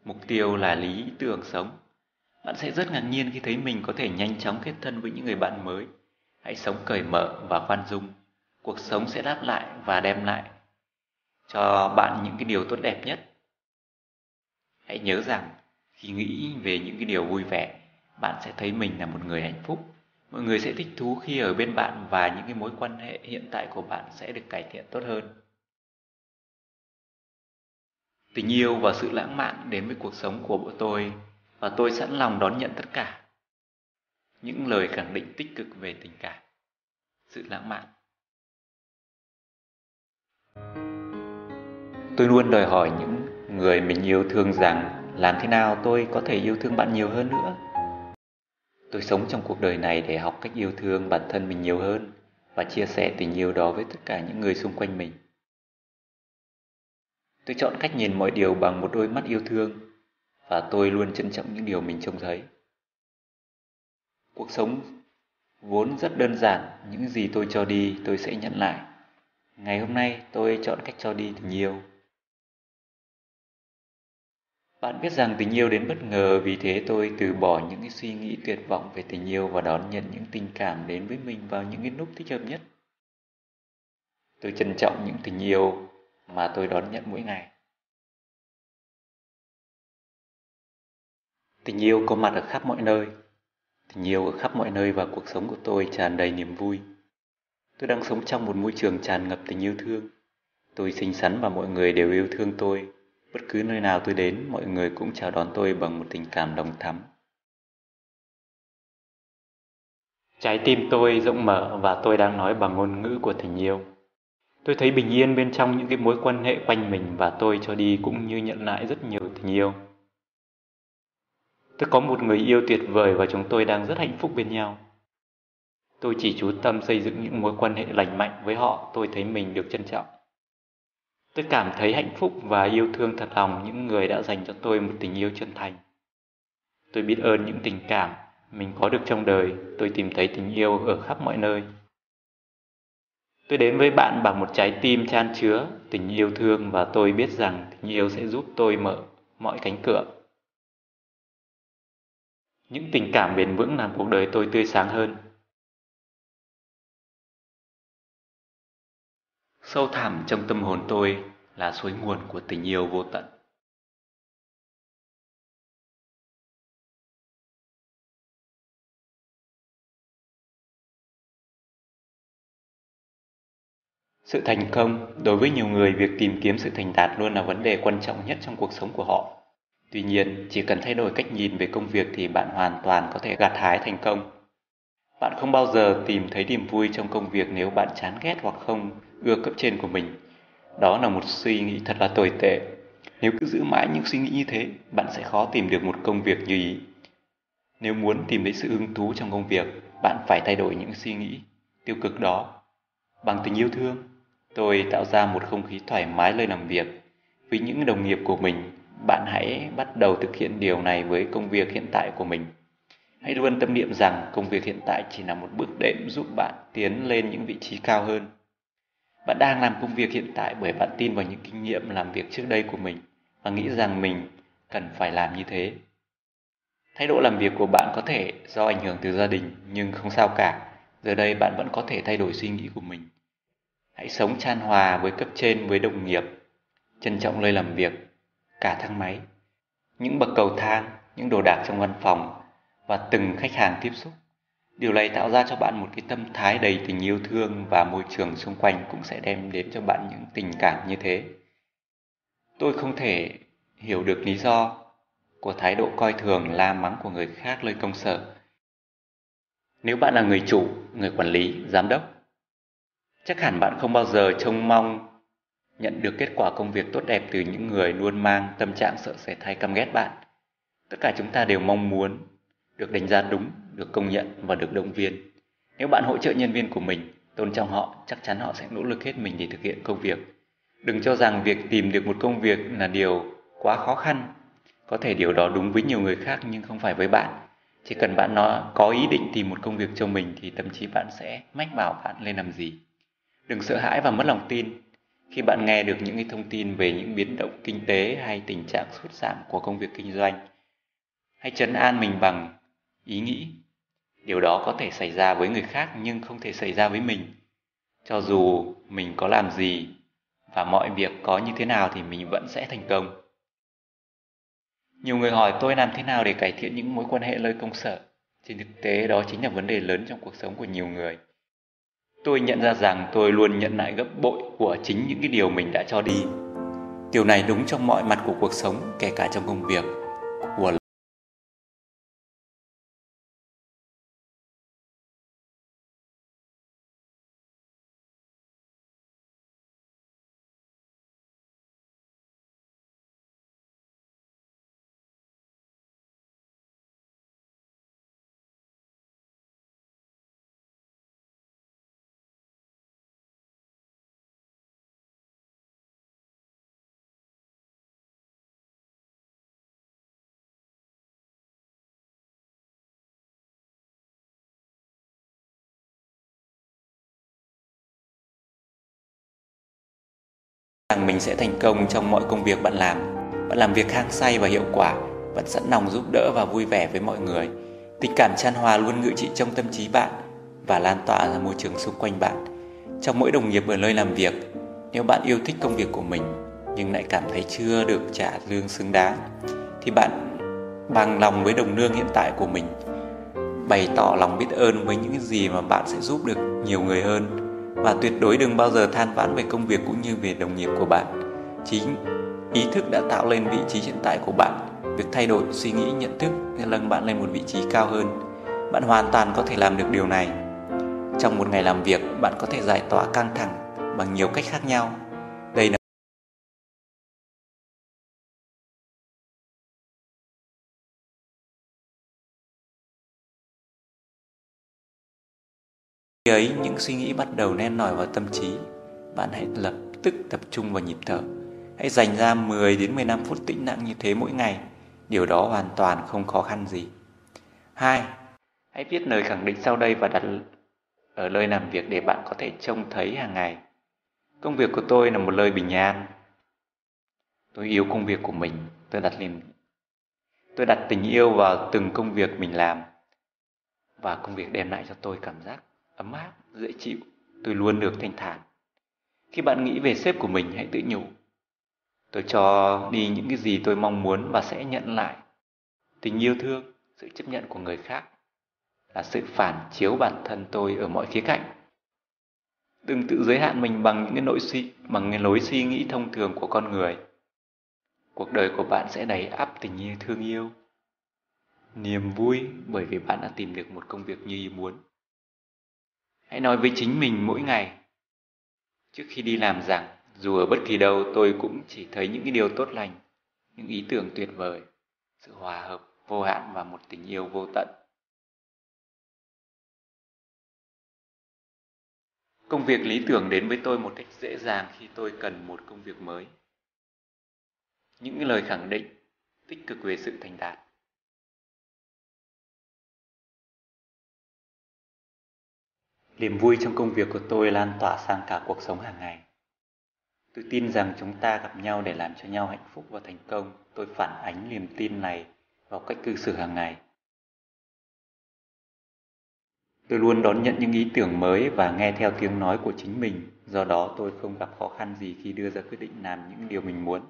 Mục tiêu là lý tưởng sống. Bạn sẽ rất ngạc nhiên khi thấy mình có thể nhanh chóng kết thân với những người bạn mới. Hãy sống cởi mở và khoan dung. Cuộc sống sẽ đáp lại và đem lại cho bạn những cái điều tốt đẹp nhất. Hãy nhớ rằng khi nghĩ về những cái điều vui vẻ, bạn sẽ thấy mình là một người hạnh phúc. Mọi người sẽ thích thú khi ở bên bạn và những cái mối quan hệ hiện tại của bạn sẽ được cải thiện tốt hơn. Tình yêu và sự lãng mạn đến với cuộc sống của bộ tôi và tôi sẵn lòng đón nhận tất cả. Những lời khẳng định tích cực về tình cảm sự lãng mạn tôi luôn đòi hỏi những người mình yêu thương rằng làm thế nào tôi có thể yêu thương bạn nhiều hơn nữa Tôi sống trong cuộc đời này để học cách yêu thương bản thân mình nhiều hơn và chia sẻ tình yêu đó với tất cả những người xung quanh mình. Tôi chọn cách nhìn mọi điều bằng một đôi mắt yêu thương và tôi luôn trân trọng những điều mình trông thấy. Cuộc sống vốn rất đơn giản, những gì tôi cho đi tôi sẽ nhận lại. Ngày hôm nay tôi chọn cách cho đi tình yêu. Bạn biết rằng tình yêu đến bất ngờ, vì thế tôi từ bỏ những cái suy nghĩ tuyệt vọng về tình yêu và đón nhận những tình cảm đến với mình vào những cái lúc thích hợp nhất. Tôi trân trọng những tình yêu mà tôi đón nhận mỗi ngày. Tình yêu có mặt ở khắp mọi nơi. Tình yêu ở khắp mọi nơi và cuộc sống của tôi tràn đầy niềm vui. Tôi đang sống trong một môi trường tràn ngập tình yêu thương. Tôi xinh xắn và mọi người đều yêu thương tôi Bất cứ nơi nào tôi đến, mọi người cũng chào đón tôi bằng một tình cảm đồng thắm. Trái tim tôi rộng mở và tôi đang nói bằng ngôn ngữ của tình yêu. Tôi thấy bình yên bên trong những cái mối quan hệ quanh mình và tôi cho đi cũng như nhận lại rất nhiều tình yêu. Tôi có một người yêu tuyệt vời và chúng tôi đang rất hạnh phúc bên nhau. Tôi chỉ chú tâm xây dựng những mối quan hệ lành mạnh với họ, tôi thấy mình được trân trọng. Tôi cảm thấy hạnh phúc và yêu thương thật lòng những người đã dành cho tôi một tình yêu chân thành. Tôi biết ơn những tình cảm mình có được trong đời, tôi tìm thấy tình yêu ở khắp mọi nơi. Tôi đến với bạn bằng một trái tim chan chứa tình yêu thương và tôi biết rằng tình yêu sẽ giúp tôi mở mọi cánh cửa. Những tình cảm bền vững làm cuộc đời tôi tươi sáng hơn. Sâu thẳm trong tâm hồn tôi là suối nguồn của tình yêu vô tận. Sự thành công, đối với nhiều người việc tìm kiếm sự thành đạt luôn là vấn đề quan trọng nhất trong cuộc sống của họ. Tuy nhiên, chỉ cần thay đổi cách nhìn về công việc thì bạn hoàn toàn có thể gặt hái thành công. Bạn không bao giờ tìm thấy niềm vui trong công việc nếu bạn chán ghét hoặc không ưa cấp trên của mình. Đó là một suy nghĩ thật là tồi tệ. Nếu cứ giữ mãi những suy nghĩ như thế, bạn sẽ khó tìm được một công việc như ý. Nếu muốn tìm thấy sự hứng thú trong công việc, bạn phải thay đổi những suy nghĩ tiêu cực đó. Bằng tình yêu thương, tôi tạo ra một không khí thoải mái nơi làm việc. Với những đồng nghiệp của mình, bạn hãy bắt đầu thực hiện điều này với công việc hiện tại của mình. Hãy luôn tâm niệm rằng công việc hiện tại chỉ là một bước đệm giúp bạn tiến lên những vị trí cao hơn. Bạn đang làm công việc hiện tại bởi bạn tin vào những kinh nghiệm làm việc trước đây của mình và nghĩ rằng mình cần phải làm như thế. Thái độ làm việc của bạn có thể do ảnh hưởng từ gia đình nhưng không sao cả. Giờ đây bạn vẫn có thể thay đổi suy nghĩ của mình. Hãy sống chan hòa với cấp trên, với đồng nghiệp, trân trọng nơi làm việc, cả thang máy, những bậc cầu thang, những đồ đạc trong văn phòng và từng khách hàng tiếp xúc. Điều này tạo ra cho bạn một cái tâm thái đầy tình yêu thương và môi trường xung quanh cũng sẽ đem đến cho bạn những tình cảm như thế. Tôi không thể hiểu được lý do của thái độ coi thường la mắng của người khác nơi công sở. Nếu bạn là người chủ, người quản lý, giám đốc, chắc hẳn bạn không bao giờ trông mong nhận được kết quả công việc tốt đẹp từ những người luôn mang tâm trạng sợ sệt hay căm ghét bạn. Tất cả chúng ta đều mong muốn được đánh giá đúng, được công nhận và được động viên. Nếu bạn hỗ trợ nhân viên của mình, tôn trọng họ, chắc chắn họ sẽ nỗ lực hết mình để thực hiện công việc. Đừng cho rằng việc tìm được một công việc là điều quá khó khăn. Có thể điều đó đúng với nhiều người khác nhưng không phải với bạn. Chỉ cần bạn nó có ý định tìm một công việc cho mình thì tâm trí bạn sẽ mách bảo bạn lên làm gì. Đừng sợ hãi và mất lòng tin. Khi bạn nghe được những cái thông tin về những biến động kinh tế hay tình trạng sụt giảm của công việc kinh doanh, hãy chấn an mình bằng ý nghĩ. Điều đó có thể xảy ra với người khác nhưng không thể xảy ra với mình. Cho dù mình có làm gì và mọi việc có như thế nào thì mình vẫn sẽ thành công. Nhiều người hỏi tôi làm thế nào để cải thiện những mối quan hệ nơi công sở. Trên thực tế, đó chính là vấn đề lớn trong cuộc sống của nhiều người. Tôi nhận ra rằng tôi luôn nhận lại gấp bội của chính những cái điều mình đã cho đi. Điều này đúng trong mọi mặt của cuộc sống, kể cả trong công việc, của rằng mình sẽ thành công trong mọi công việc bạn làm. Bạn làm việc hăng say và hiệu quả, bạn sẵn lòng giúp đỡ và vui vẻ với mọi người. Tình cảm chan hòa luôn ngự trị trong tâm trí bạn và lan tỏa ra môi trường xung quanh bạn. Trong mỗi đồng nghiệp ở nơi làm việc, nếu bạn yêu thích công việc của mình nhưng lại cảm thấy chưa được trả lương xứng đáng thì bạn bằng lòng với đồng lương hiện tại của mình bày tỏ lòng biết ơn với những gì mà bạn sẽ giúp được nhiều người hơn và tuyệt đối đừng bao giờ than vãn về công việc cũng như về đồng nghiệp của bạn. Chính ý thức đã tạo lên vị trí hiện tại của bạn. Việc thay đổi suy nghĩ nhận thức sẽ nâng bạn lên một vị trí cao hơn. Bạn hoàn toàn có thể làm được điều này. Trong một ngày làm việc, bạn có thể giải tỏa căng thẳng bằng nhiều cách khác nhau. Khi ấy những suy nghĩ bắt đầu len nổi vào tâm trí, bạn hãy lập tức tập trung vào nhịp thở. Hãy dành ra 10 đến 15 phút tĩnh lặng như thế mỗi ngày. Điều đó hoàn toàn không khó khăn gì. 2. Hãy viết lời khẳng định sau đây và đặt ở nơi làm việc để bạn có thể trông thấy hàng ngày. Công việc của tôi là một lời bình an. Tôi yêu công việc của mình, tôi đặt niềm tôi đặt tình yêu vào từng công việc mình làm và công việc đem lại cho tôi cảm giác ấm áp, dễ chịu, tôi luôn được thanh thản. Khi bạn nghĩ về sếp của mình hãy tự nhủ. Tôi cho đi những cái gì tôi mong muốn và sẽ nhận lại. Tình yêu thương, sự chấp nhận của người khác là sự phản chiếu bản thân tôi ở mọi khía cạnh. Đừng tự giới hạn mình bằng những cái nội suy, bằng cái lối suy nghĩ thông thường của con người. Cuộc đời của bạn sẽ đầy ắp tình yêu thương yêu, niềm vui bởi vì bạn đã tìm được một công việc như ý muốn. Hãy nói với chính mình mỗi ngày trước khi đi làm rằng Dù ở bất kỳ đâu tôi cũng chỉ thấy những cái điều tốt lành, những ý tưởng tuyệt vời, sự hòa hợp vô hạn và một tình yêu vô tận. Công việc lý tưởng đến với tôi một cách dễ dàng khi tôi cần một công việc mới. Những lời khẳng định tích cực về sự thành đạt. Niềm vui trong công việc của tôi lan tỏa sang cả cuộc sống hàng ngày. Tôi tin rằng chúng ta gặp nhau để làm cho nhau hạnh phúc và thành công. Tôi phản ánh niềm tin này vào cách cư xử hàng ngày. Tôi luôn đón nhận những ý tưởng mới và nghe theo tiếng nói của chính mình, do đó tôi không gặp khó khăn gì khi đưa ra quyết định làm những điều mình muốn.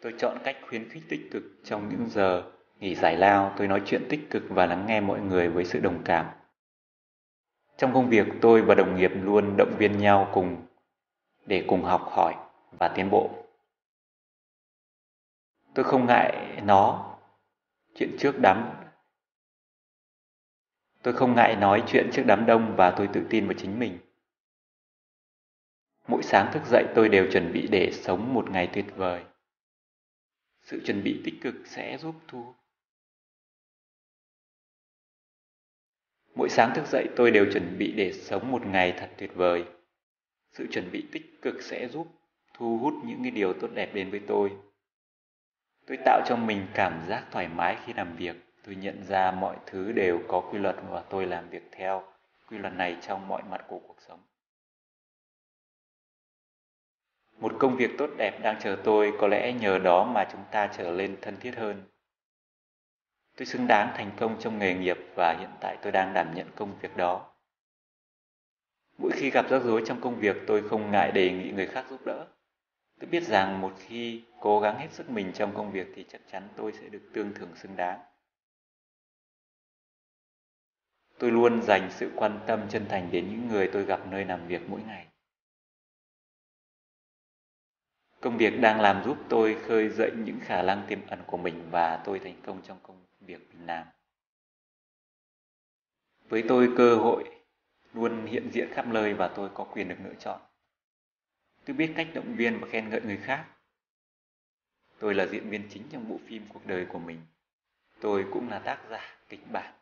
Tôi chọn cách khuyến khích tích cực trong những giờ nghỉ giải lao, tôi nói chuyện tích cực và lắng nghe mọi người với sự đồng cảm. Trong công việc, tôi và đồng nghiệp luôn động viên nhau cùng để cùng học hỏi và tiến bộ. Tôi không ngại nó chuyện trước đám Tôi không ngại nói chuyện trước đám đông và tôi tự tin vào chính mình. Mỗi sáng thức dậy tôi đều chuẩn bị để sống một ngày tuyệt vời. Sự chuẩn bị tích cực sẽ giúp thu. Mỗi sáng thức dậy, tôi đều chuẩn bị để sống một ngày thật tuyệt vời. Sự chuẩn bị tích cực sẽ giúp thu hút những cái điều tốt đẹp đến với tôi. Tôi tạo cho mình cảm giác thoải mái khi làm việc tôi nhận ra mọi thứ đều có quy luật và tôi làm việc theo quy luật này trong mọi mặt của cuộc sống một công việc tốt đẹp đang chờ tôi, có lẽ nhờ đó mà chúng ta trở lên thân thiết hơn tôi xứng đáng thành công trong nghề nghiệp và hiện tại tôi đang đảm nhận công việc đó. Mỗi khi gặp rắc rối trong công việc, tôi không ngại đề nghị người khác giúp đỡ. Tôi biết rằng một khi cố gắng hết sức mình trong công việc thì chắc chắn tôi sẽ được tương thưởng xứng đáng. Tôi luôn dành sự quan tâm chân thành đến những người tôi gặp nơi làm việc mỗi ngày. Công việc đang làm giúp tôi khơi dậy những khả năng tiềm ẩn của mình và tôi thành công trong công việc mình làm. Với tôi, cơ hội luôn hiện diện khắp nơi và tôi có quyền được lựa chọn. Tôi biết cách động viên và khen ngợi người khác. Tôi là diễn viên chính trong bộ phim cuộc đời của mình. Tôi cũng là tác giả, kịch bản,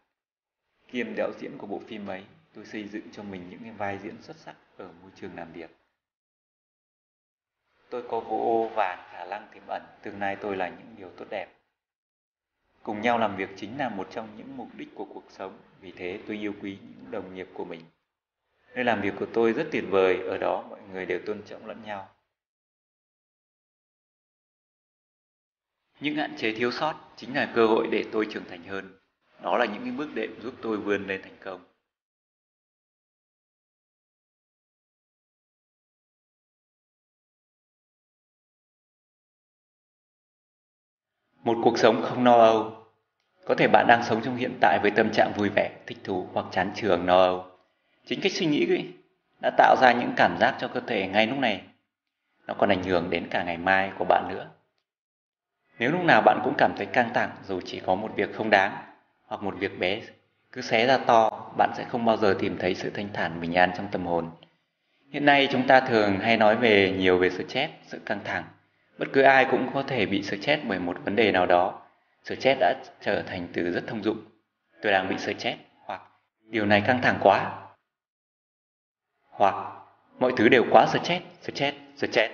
kiêm đạo diễn của bộ phim ấy. Tôi xây dựng cho mình những cái vai diễn xuất sắc ở môi trường làm việc. Tôi có vô vàn khả năng tiềm ẩn. Tương lai tôi là những điều tốt đẹp cùng nhau làm việc chính là một trong những mục đích của cuộc sống. Vì thế, tôi yêu quý những đồng nghiệp của mình. Nơi làm việc của tôi rất tuyệt vời. Ở đó, mọi người đều tôn trọng lẫn nhau. Những hạn chế thiếu sót chính là cơ hội để tôi trưởng thành hơn. Đó là những cái bước đệm giúp tôi vươn lên thành công. Một cuộc sống không no âu có thể bạn đang sống trong hiện tại với tâm trạng vui vẻ thích thú hoặc chán trường no âu chính cách suy nghĩ ấy đã tạo ra những cảm giác cho cơ thể ngay lúc này nó còn ảnh hưởng đến cả ngày mai của bạn nữa nếu lúc nào bạn cũng cảm thấy căng thẳng dù chỉ có một việc không đáng hoặc một việc bé cứ xé ra to, bạn sẽ không bao giờ tìm thấy sự thanh thản bình an trong tâm hồn. Hiện nay chúng ta thường hay nói về nhiều về stress, sự căng thẳng. Bất cứ ai cũng có thể bị stress bởi một vấn đề nào đó. Stress đã trở thành từ rất thông dụng. Tôi đang bị stress hoặc điều này căng thẳng quá. Hoặc mọi thứ đều quá stress, stress, stress.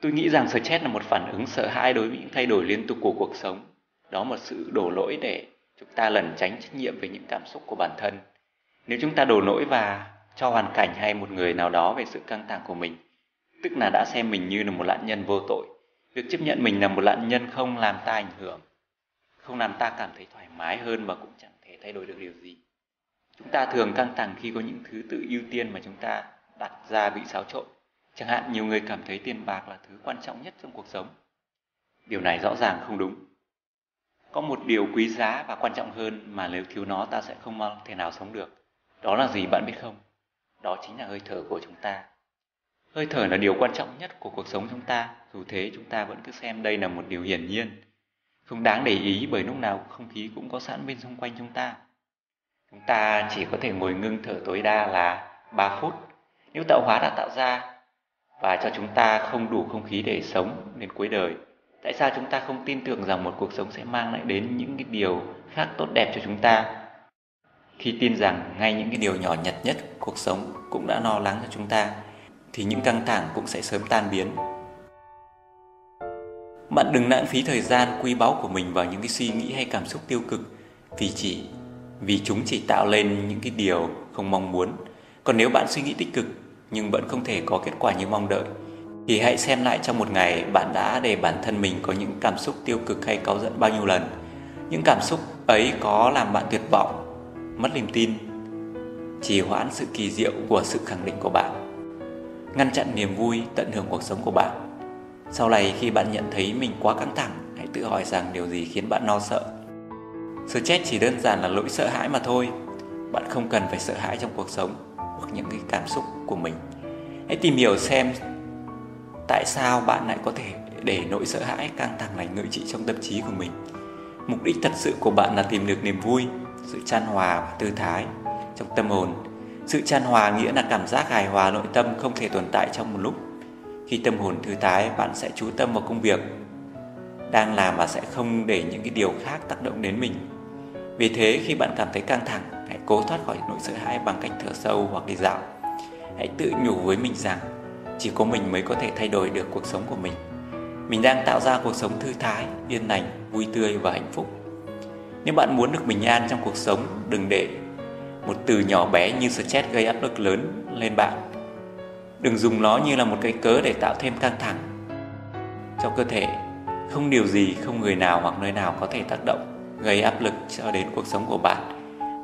Tôi nghĩ rằng stress là một phản ứng sợ hãi đối với những thay đổi liên tục của cuộc sống đó một sự đổ lỗi để chúng ta lẩn tránh trách nhiệm về những cảm xúc của bản thân nếu chúng ta đổ lỗi và cho hoàn cảnh hay một người nào đó về sự căng thẳng của mình tức là đã xem mình như là một nạn nhân vô tội. Việc chấp nhận mình là một nạn nhân không làm ta ảnh hưởng, không làm ta cảm thấy thoải mái hơn và cũng chẳng thể thay đổi được điều gì. Chúng ta thường căng thẳng khi có những thứ tự ưu tiên mà chúng ta đặt ra bị xáo trộn. Chẳng hạn nhiều người cảm thấy tiền bạc là thứ quan trọng nhất trong cuộc sống. Điều này rõ ràng không đúng. Có một điều quý giá và quan trọng hơn mà nếu thiếu nó ta sẽ không thể nào sống được. Đó là gì bạn biết không? Đó chính là hơi thở của chúng ta hơi thở là điều quan trọng nhất của cuộc sống chúng ta dù thế chúng ta vẫn cứ xem đây là một điều hiển nhiên không đáng để ý bởi lúc nào không khí cũng có sẵn bên xung quanh chúng ta Chúng ta chỉ có thể ngồi ngưng thở tối đa là 3 phút. Nếu tạo hóa đã tạo ra và cho chúng ta không đủ không khí để sống đến cuối đời, tại sao chúng ta không tin tưởng rằng một cuộc sống sẽ mang lại đến những cái điều khác tốt đẹp cho chúng ta? Khi tin rằng ngay những cái điều nhỏ nhặt nhất cuộc sống cũng đã lo lắng cho chúng ta, thì những căng thẳng cũng sẽ sớm tan biến. Bạn đừng lãng phí thời gian quý báu của mình vào những cái suy nghĩ hay cảm xúc tiêu cực vì chỉ vì chúng chỉ tạo lên những cái điều không mong muốn. Còn nếu bạn suy nghĩ tích cực nhưng vẫn không thể có kết quả như mong đợi thì hãy xem lại trong một ngày bạn đã để bản thân mình có những cảm xúc tiêu cực hay cáu giận bao nhiêu lần. Những cảm xúc ấy có làm bạn tuyệt vọng, mất niềm tin, trì hoãn sự kỳ diệu của sự khẳng định của bạn, ngăn chặn niềm vui tận hưởng cuộc sống của bạn. Sau này khi bạn nhận thấy mình quá căng thẳng, hãy tự hỏi rằng điều gì khiến bạn lo sợ Stress chỉ đơn giản là lỗi sợ hãi mà thôi. Bạn không cần phải sợ hãi trong cuộc sống hoặc những cái cảm xúc của mình. Hãy tìm hiểu xem tại sao bạn lại có thể để nỗi sợ hãi căng thẳng này ngự trị trong tâm trí của mình. Mục đích thật sự của bạn là tìm được niềm vui, sự chan hòa và tư thái trong tâm hồn. Sự chan hòa nghĩa là cảm giác hài hòa nội tâm không thể tồn tại trong một lúc. Khi tâm hồn thư thái, bạn sẽ chú tâm vào công việc đang làm và sẽ không để những cái điều khác tác động đến mình vì thế khi bạn cảm thấy căng thẳng, hãy cố thoát khỏi nỗi sợ hãi bằng cách thở sâu hoặc đi dạo. Hãy tự nhủ với mình rằng chỉ có mình mới có thể thay đổi được cuộc sống của mình. Mình đang tạo ra cuộc sống thư thái, yên lành, vui tươi và hạnh phúc. Nếu bạn muốn được bình an trong cuộc sống, đừng để một từ nhỏ bé như stress gây áp lực lớn lên bạn. Đừng dùng nó như là một cái cớ để tạo thêm căng thẳng cho cơ thể. Không điều gì, không người nào hoặc nơi nào có thể tác động gây áp lực cho đến cuộc sống của bạn.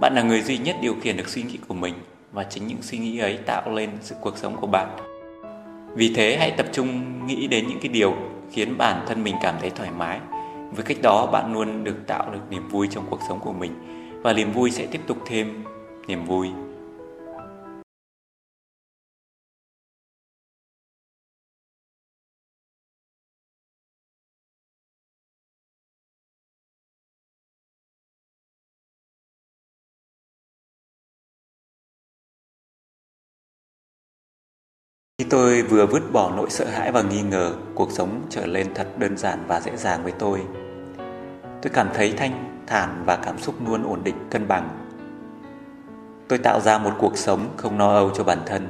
Bạn là người duy nhất điều khiển được suy nghĩ của mình và chính những suy nghĩ ấy tạo lên sự cuộc sống của bạn. Vì thế hãy tập trung nghĩ đến những cái điều khiến bản thân mình cảm thấy thoải mái. Với cách đó bạn luôn được tạo được niềm vui trong cuộc sống của mình và niềm vui sẽ tiếp tục thêm niềm vui Khi tôi vừa vứt bỏ nỗi sợ hãi và nghi ngờ, cuộc sống trở lên thật đơn giản và dễ dàng với tôi. Tôi cảm thấy thanh thản và cảm xúc luôn ổn định, cân bằng. Tôi tạo ra một cuộc sống không no âu cho bản thân.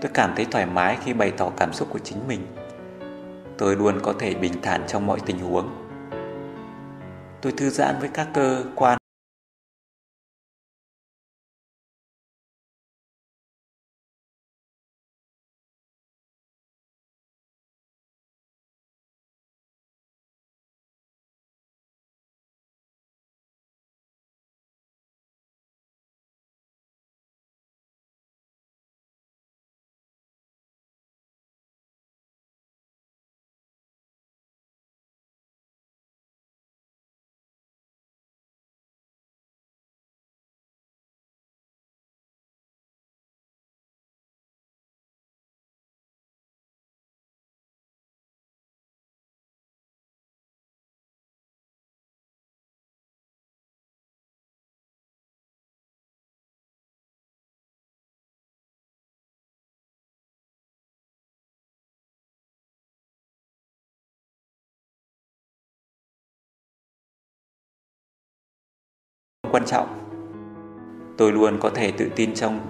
Tôi cảm thấy thoải mái khi bày tỏ cảm xúc của chính mình. Tôi luôn có thể bình thản trong mọi tình huống. Tôi thư giãn với các cơ quan quan trọng. Tôi luôn có thể tự tin trong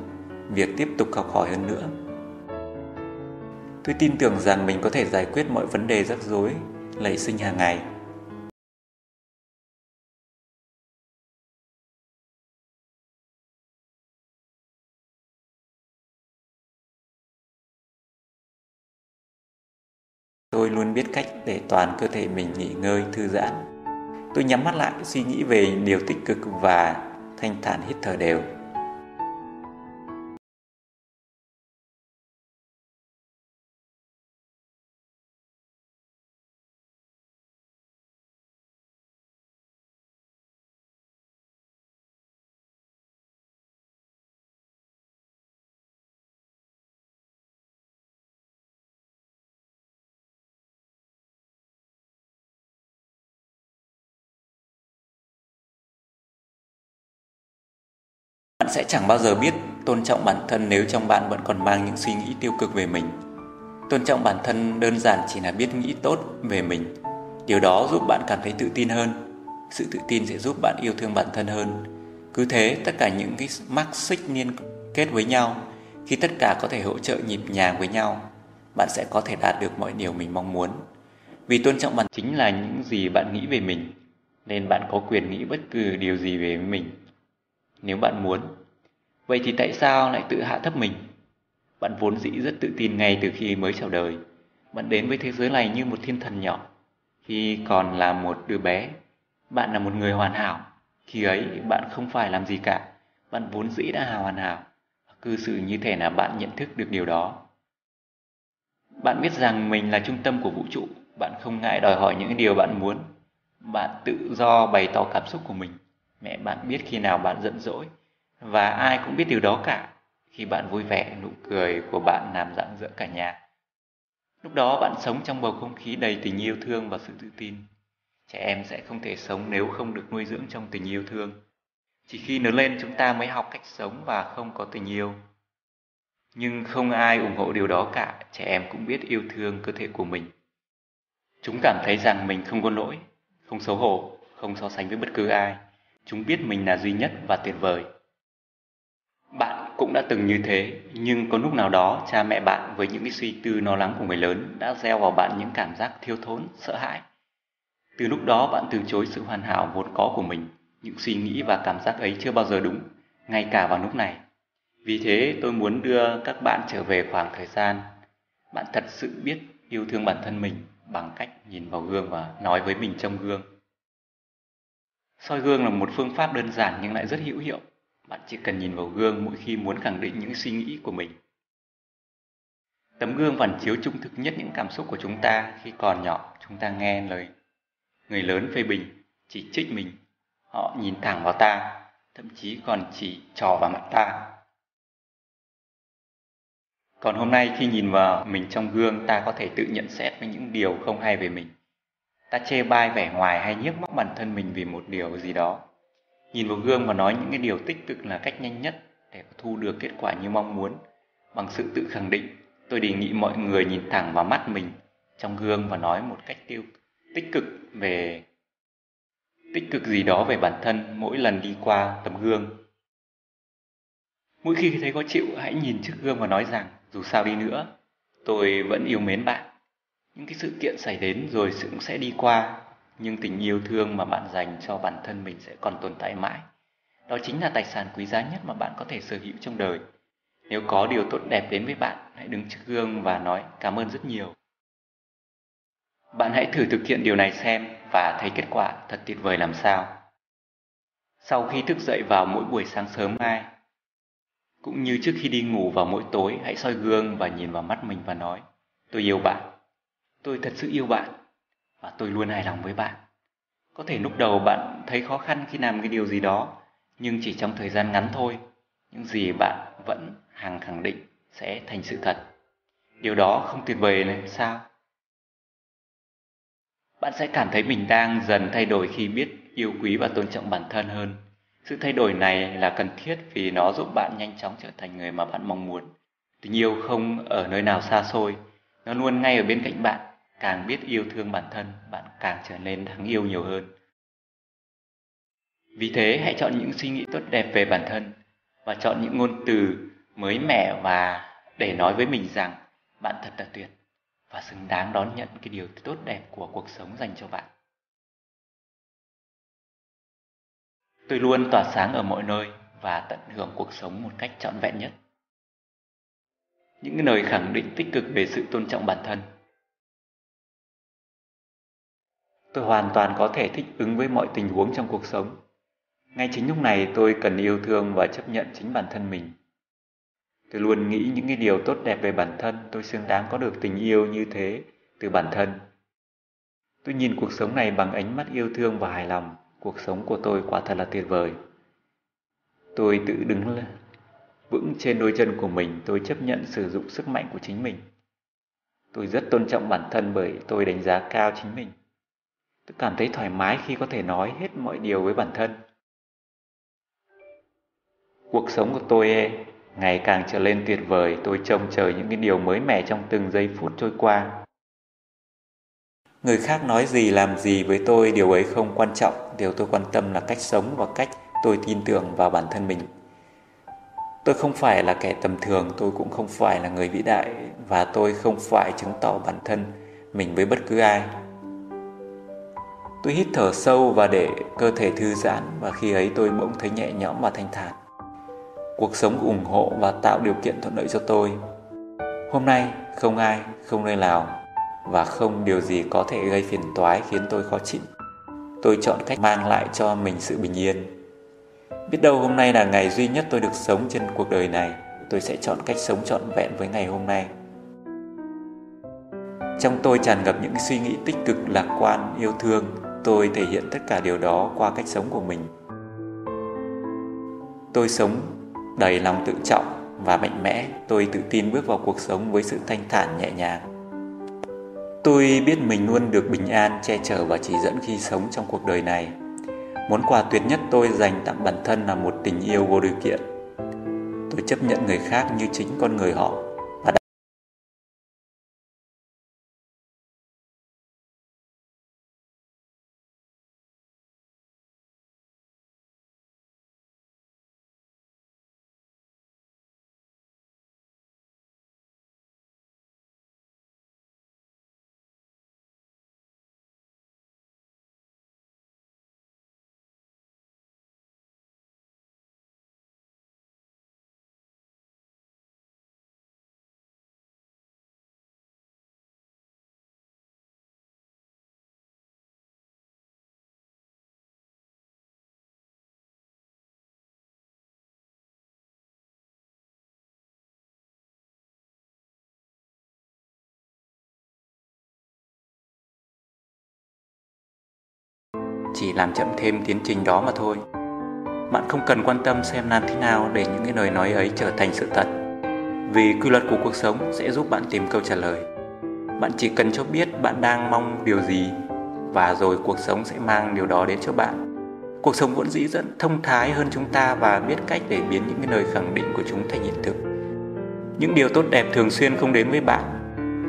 việc tiếp tục học hỏi hơn nữa. Tôi tin tưởng rằng mình có thể giải quyết mọi vấn đề rắc rối, nảy sinh hàng ngày. Tôi luôn biết cách để toàn cơ thể mình nghỉ ngơi, thư giãn. Tôi nhắm mắt lại, suy nghĩ về điều tích cực và thanh thản hít thở đều. Sẽ chẳng bao giờ biết tôn trọng bản thân nếu trong bạn vẫn còn mang những suy nghĩ tiêu cực về mình. Tôn trọng bản thân đơn giản chỉ là biết nghĩ tốt về mình. Điều đó giúp bạn cảm thấy tự tin hơn. Sự tự tin sẽ giúp bạn yêu thương bản thân hơn. Cứ thế, tất cả những cái mắc xích liên kết với nhau, khi tất cả có thể hỗ trợ nhịp nhàng với nhau, bạn sẽ có thể đạt được mọi điều mình mong muốn. Vì tôn trọng bản chính là những gì bạn nghĩ về mình, nên bạn có quyền nghĩ bất cứ điều gì về mình nếu bạn muốn. Vậy thì tại sao lại tự hạ thấp mình? Bạn vốn dĩ rất tự tin ngay từ khi mới chào đời. Bạn đến với thế giới này như một thiên thần nhỏ. Khi còn là một đứa bé, bạn là một người hoàn hảo. Khi ấy, bạn không phải làm gì cả. Bạn vốn dĩ đã hào hoàn hảo. Cư xử như thể là bạn nhận thức được điều đó. Bạn biết rằng mình là trung tâm của vũ trụ. Bạn không ngại đòi hỏi những điều bạn muốn. Bạn tự do bày tỏ cảm xúc của mình. Mẹ bạn biết khi nào bạn giận dỗi và ai cũng biết điều đó cả. Khi bạn vui vẻ, nụ cười của bạn làm rạng rỡ cả nhà. Lúc đó bạn sống trong bầu không khí đầy tình yêu thương và sự tự tin. Trẻ em sẽ không thể sống nếu không được nuôi dưỡng trong tình yêu thương. Chỉ khi lớn lên chúng ta mới học cách sống và không có tình yêu. Nhưng không ai ủng hộ điều đó cả, trẻ em cũng biết yêu thương cơ thể của mình. Chúng cảm thấy rằng mình không có lỗi, không xấu hổ, không so sánh với bất cứ ai. Chúng biết mình là duy nhất và tuyệt vời. Bạn cũng đã từng như thế, nhưng có lúc nào đó cha mẹ bạn với những cái suy tư lo lắng của người lớn đã gieo vào bạn những cảm giác thiếu thốn, sợ hãi. Từ lúc đó bạn từ chối sự hoàn hảo vốn có của mình, những suy nghĩ và cảm giác ấy chưa bao giờ đúng, ngay cả vào lúc này. Vì thế tôi muốn đưa các bạn trở về khoảng thời gian bạn thật sự biết yêu thương bản thân mình bằng cách nhìn vào gương và nói với mình trong gương soi gương là một phương pháp đơn giản nhưng lại rất hữu hiệu. Bạn chỉ cần nhìn vào gương mỗi khi muốn khẳng định những suy nghĩ của mình. Tấm gương phản chiếu trung thực nhất những cảm xúc của chúng ta khi còn nhỏ, chúng ta nghe lời người lớn phê bình, chỉ trích mình. Họ nhìn thẳng vào ta, thậm chí còn chỉ trò vào mặt ta. Còn hôm nay khi nhìn vào mình trong gương, ta có thể tự nhận xét với những điều không hay về mình. Ta chê bai vẻ ngoài hay nhiếc móc bản thân mình vì một điều gì đó. Nhìn vào gương và nói những cái điều tích cực là cách nhanh nhất để thu được kết quả như mong muốn. Bằng sự tự khẳng định, tôi đề nghị mọi người nhìn thẳng vào mắt mình trong gương và nói một cách tiêu tích cực về tích cực gì đó về bản thân mỗi lần đi qua tấm gương. Mỗi khi thấy khó chịu, hãy nhìn trước gương và nói rằng dù sao đi nữa, tôi vẫn yêu mến bạn. Những cái sự kiện xảy đến rồi sự cũng sẽ đi qua, nhưng tình yêu thương mà bạn dành cho bản thân mình sẽ còn tồn tại mãi. Đó chính là tài sản quý giá nhất mà bạn có thể sở hữu trong đời. Nếu có điều tốt đẹp đến với bạn, hãy đứng trước gương và nói cảm ơn rất nhiều. Bạn hãy thử thực hiện điều này xem và thấy kết quả thật tuyệt vời làm sao. Sau khi thức dậy vào mỗi buổi sáng sớm mai, cũng như trước khi đi ngủ vào mỗi tối, hãy soi gương và nhìn vào mắt mình và nói, tôi yêu bạn, tôi thật sự yêu bạn và tôi luôn hài lòng với bạn. Có thể lúc đầu bạn thấy khó khăn khi làm cái điều gì đó, nhưng chỉ trong thời gian ngắn thôi, những gì bạn vẫn hàng khẳng định sẽ thành sự thật. Điều đó không tuyệt vời này sao? Bạn sẽ cảm thấy mình đang dần thay đổi khi biết yêu quý và tôn trọng bản thân hơn. Sự thay đổi này là cần thiết vì nó giúp bạn nhanh chóng trở thành người mà bạn mong muốn. Tình yêu không ở nơi nào xa xôi, nó luôn ngay ở bên cạnh bạn. Càng biết yêu thương bản thân, bạn càng trở nên đáng yêu nhiều hơn. Vì thế, hãy chọn những suy nghĩ tốt đẹp về bản thân và chọn những ngôn từ mới mẻ và để nói với mình rằng bạn thật là tuyệt và xứng đáng đón nhận cái điều tốt đẹp của cuộc sống dành cho bạn. Tôi luôn tỏa sáng ở mọi nơi và tận hưởng cuộc sống một cách trọn vẹn nhất. Những lời khẳng định tích cực về sự tôn trọng bản thân. Tôi hoàn toàn có thể thích ứng với mọi tình huống trong cuộc sống. Ngay chính lúc này tôi cần yêu thương và chấp nhận chính bản thân mình. Tôi luôn nghĩ những cái điều tốt đẹp về bản thân, tôi xứng đáng có được tình yêu như thế từ bản thân. Tôi nhìn cuộc sống này bằng ánh mắt yêu thương và hài lòng cuộc sống của tôi quả thật là tuyệt vời. Tôi tự đứng vững trên đôi chân của mình, tôi chấp nhận sử dụng sức mạnh của chính mình. Tôi rất tôn trọng bản thân bởi tôi đánh giá cao chính mình. Tôi cảm thấy thoải mái khi có thể nói hết mọi điều với bản thân. Cuộc sống của tôi ngày càng trở lên tuyệt vời, tôi trông chờ những cái điều mới mẻ trong từng giây phút trôi qua. Người khác nói gì làm gì với tôi điều ấy không quan trọng, điều tôi quan tâm là cách sống và cách tôi tin tưởng vào bản thân mình. Tôi không phải là kẻ tầm thường, tôi cũng không phải là người vĩ đại và tôi không phải chứng tỏ bản thân mình với bất cứ ai. Tôi hít thở sâu và để cơ thể thư giãn và khi ấy tôi bỗng thấy nhẹ nhõm và thanh thản. Cuộc sống ủng hộ và tạo điều kiện thuận lợi cho tôi. Hôm nay không ai, không nơi nào và không điều gì có thể gây phiền toái khiến tôi khó chịu. Tôi chọn cách mang lại cho mình sự bình yên. Biết đâu hôm nay là ngày duy nhất tôi được sống trên cuộc đời này, tôi sẽ chọn cách sống trọn vẹn với ngày hôm nay. Trong tôi tràn ngập những suy nghĩ tích cực, lạc quan, yêu thương. Tôi thể hiện tất cả điều đó qua cách sống của mình. Tôi sống đầy lòng tự trọng và mạnh mẽ. Tôi tự tin bước vào cuộc sống với sự thanh thản nhẹ nhàng. Tôi biết mình luôn được bình an, che chở và chỉ dẫn khi sống trong cuộc đời này. Món quà tuyệt nhất tôi dành tặng bản thân là một tình yêu vô điều kiện. Tôi chấp nhận người khác như chính con người họ chỉ làm chậm thêm tiến trình đó mà thôi. Bạn không cần quan tâm xem làm thế nào để những cái lời nói ấy trở thành sự thật. Vì quy luật của cuộc sống sẽ giúp bạn tìm câu trả lời. Bạn chỉ cần cho biết bạn đang mong điều gì, và rồi cuộc sống sẽ mang điều đó đến cho bạn. Cuộc sống vốn dĩ dẫn thông thái hơn chúng ta và biết cách để biến những cái lời khẳng định của chúng thành hiện thực. Những điều tốt đẹp thường xuyên không đến với bạn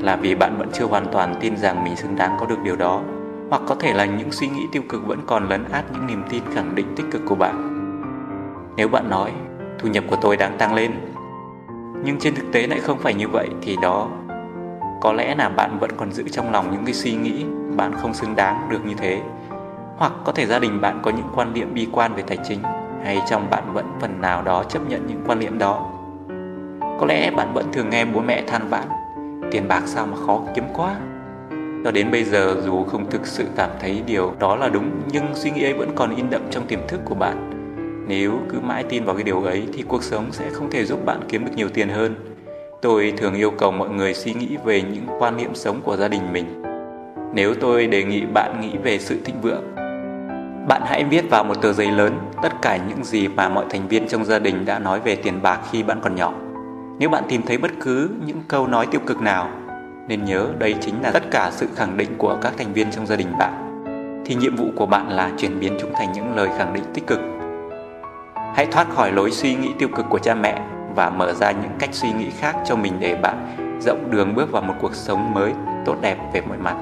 là vì bạn vẫn chưa hoàn toàn tin rằng mình xứng đáng có được điều đó hoặc có thể là những suy nghĩ tiêu cực vẫn còn lấn át những niềm tin khẳng định tích cực của bạn. Nếu bạn nói, thu nhập của tôi đang tăng lên. Nhưng trên thực tế lại không phải như vậy thì đó có lẽ là bạn vẫn còn giữ trong lòng những cái suy nghĩ bạn không xứng đáng được như thế. Hoặc có thể gia đình bạn có những quan niệm bi quan về tài chính, hay trong bạn vẫn phần nào đó chấp nhận những quan niệm đó. Có lẽ bạn vẫn thường nghe bố mẹ than vãn, tiền bạc sao mà khó kiếm quá cho đến bây giờ dù không thực sự cảm thấy điều đó là đúng nhưng suy nghĩ ấy vẫn còn in đậm trong tiềm thức của bạn. Nếu cứ mãi tin vào cái điều ấy thì cuộc sống sẽ không thể giúp bạn kiếm được nhiều tiền hơn. Tôi thường yêu cầu mọi người suy nghĩ về những quan niệm sống của gia đình mình. Nếu tôi đề nghị bạn nghĩ về sự thịnh vượng, bạn hãy viết vào một tờ giấy lớn tất cả những gì mà mọi thành viên trong gia đình đã nói về tiền bạc khi bạn còn nhỏ. Nếu bạn tìm thấy bất cứ những câu nói tiêu cực nào nên nhớ đây chính là tất cả sự khẳng định của các thành viên trong gia đình bạn. Thì nhiệm vụ của bạn là chuyển biến chúng thành những lời khẳng định tích cực. Hãy thoát khỏi lối suy nghĩ tiêu cực của cha mẹ và mở ra những cách suy nghĩ khác cho mình để bạn rộng đường bước vào một cuộc sống mới, tốt đẹp về mọi mặt.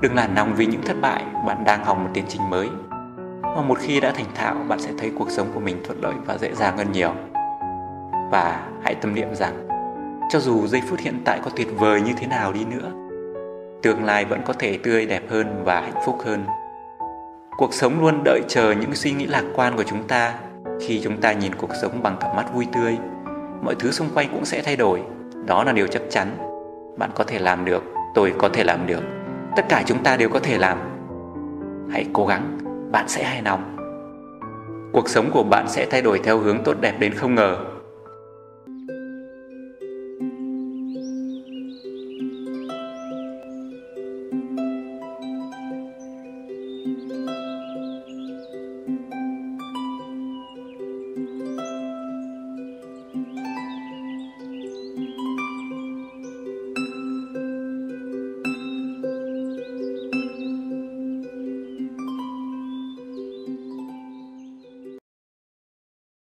Đừng nản lòng vì những thất bại, bạn đang học một tiến trình mới. Và một khi đã thành thạo, bạn sẽ thấy cuộc sống của mình thuận lợi và dễ dàng hơn nhiều. Và hãy tâm niệm rằng cho dù giây phút hiện tại có tuyệt vời như thế nào đi nữa, tương lai vẫn có thể tươi đẹp hơn và hạnh phúc hơn. Cuộc sống luôn đợi chờ những suy nghĩ lạc quan của chúng ta. Khi chúng ta nhìn cuộc sống bằng cặp mắt vui tươi, mọi thứ xung quanh cũng sẽ thay đổi. Đó là điều chắc chắn. Bạn có thể làm được, tôi có thể làm được. Tất cả chúng ta đều có thể làm. Hãy cố gắng, bạn sẽ hài lòng. Cuộc sống của bạn sẽ thay đổi theo hướng tốt đẹp đến không ngờ.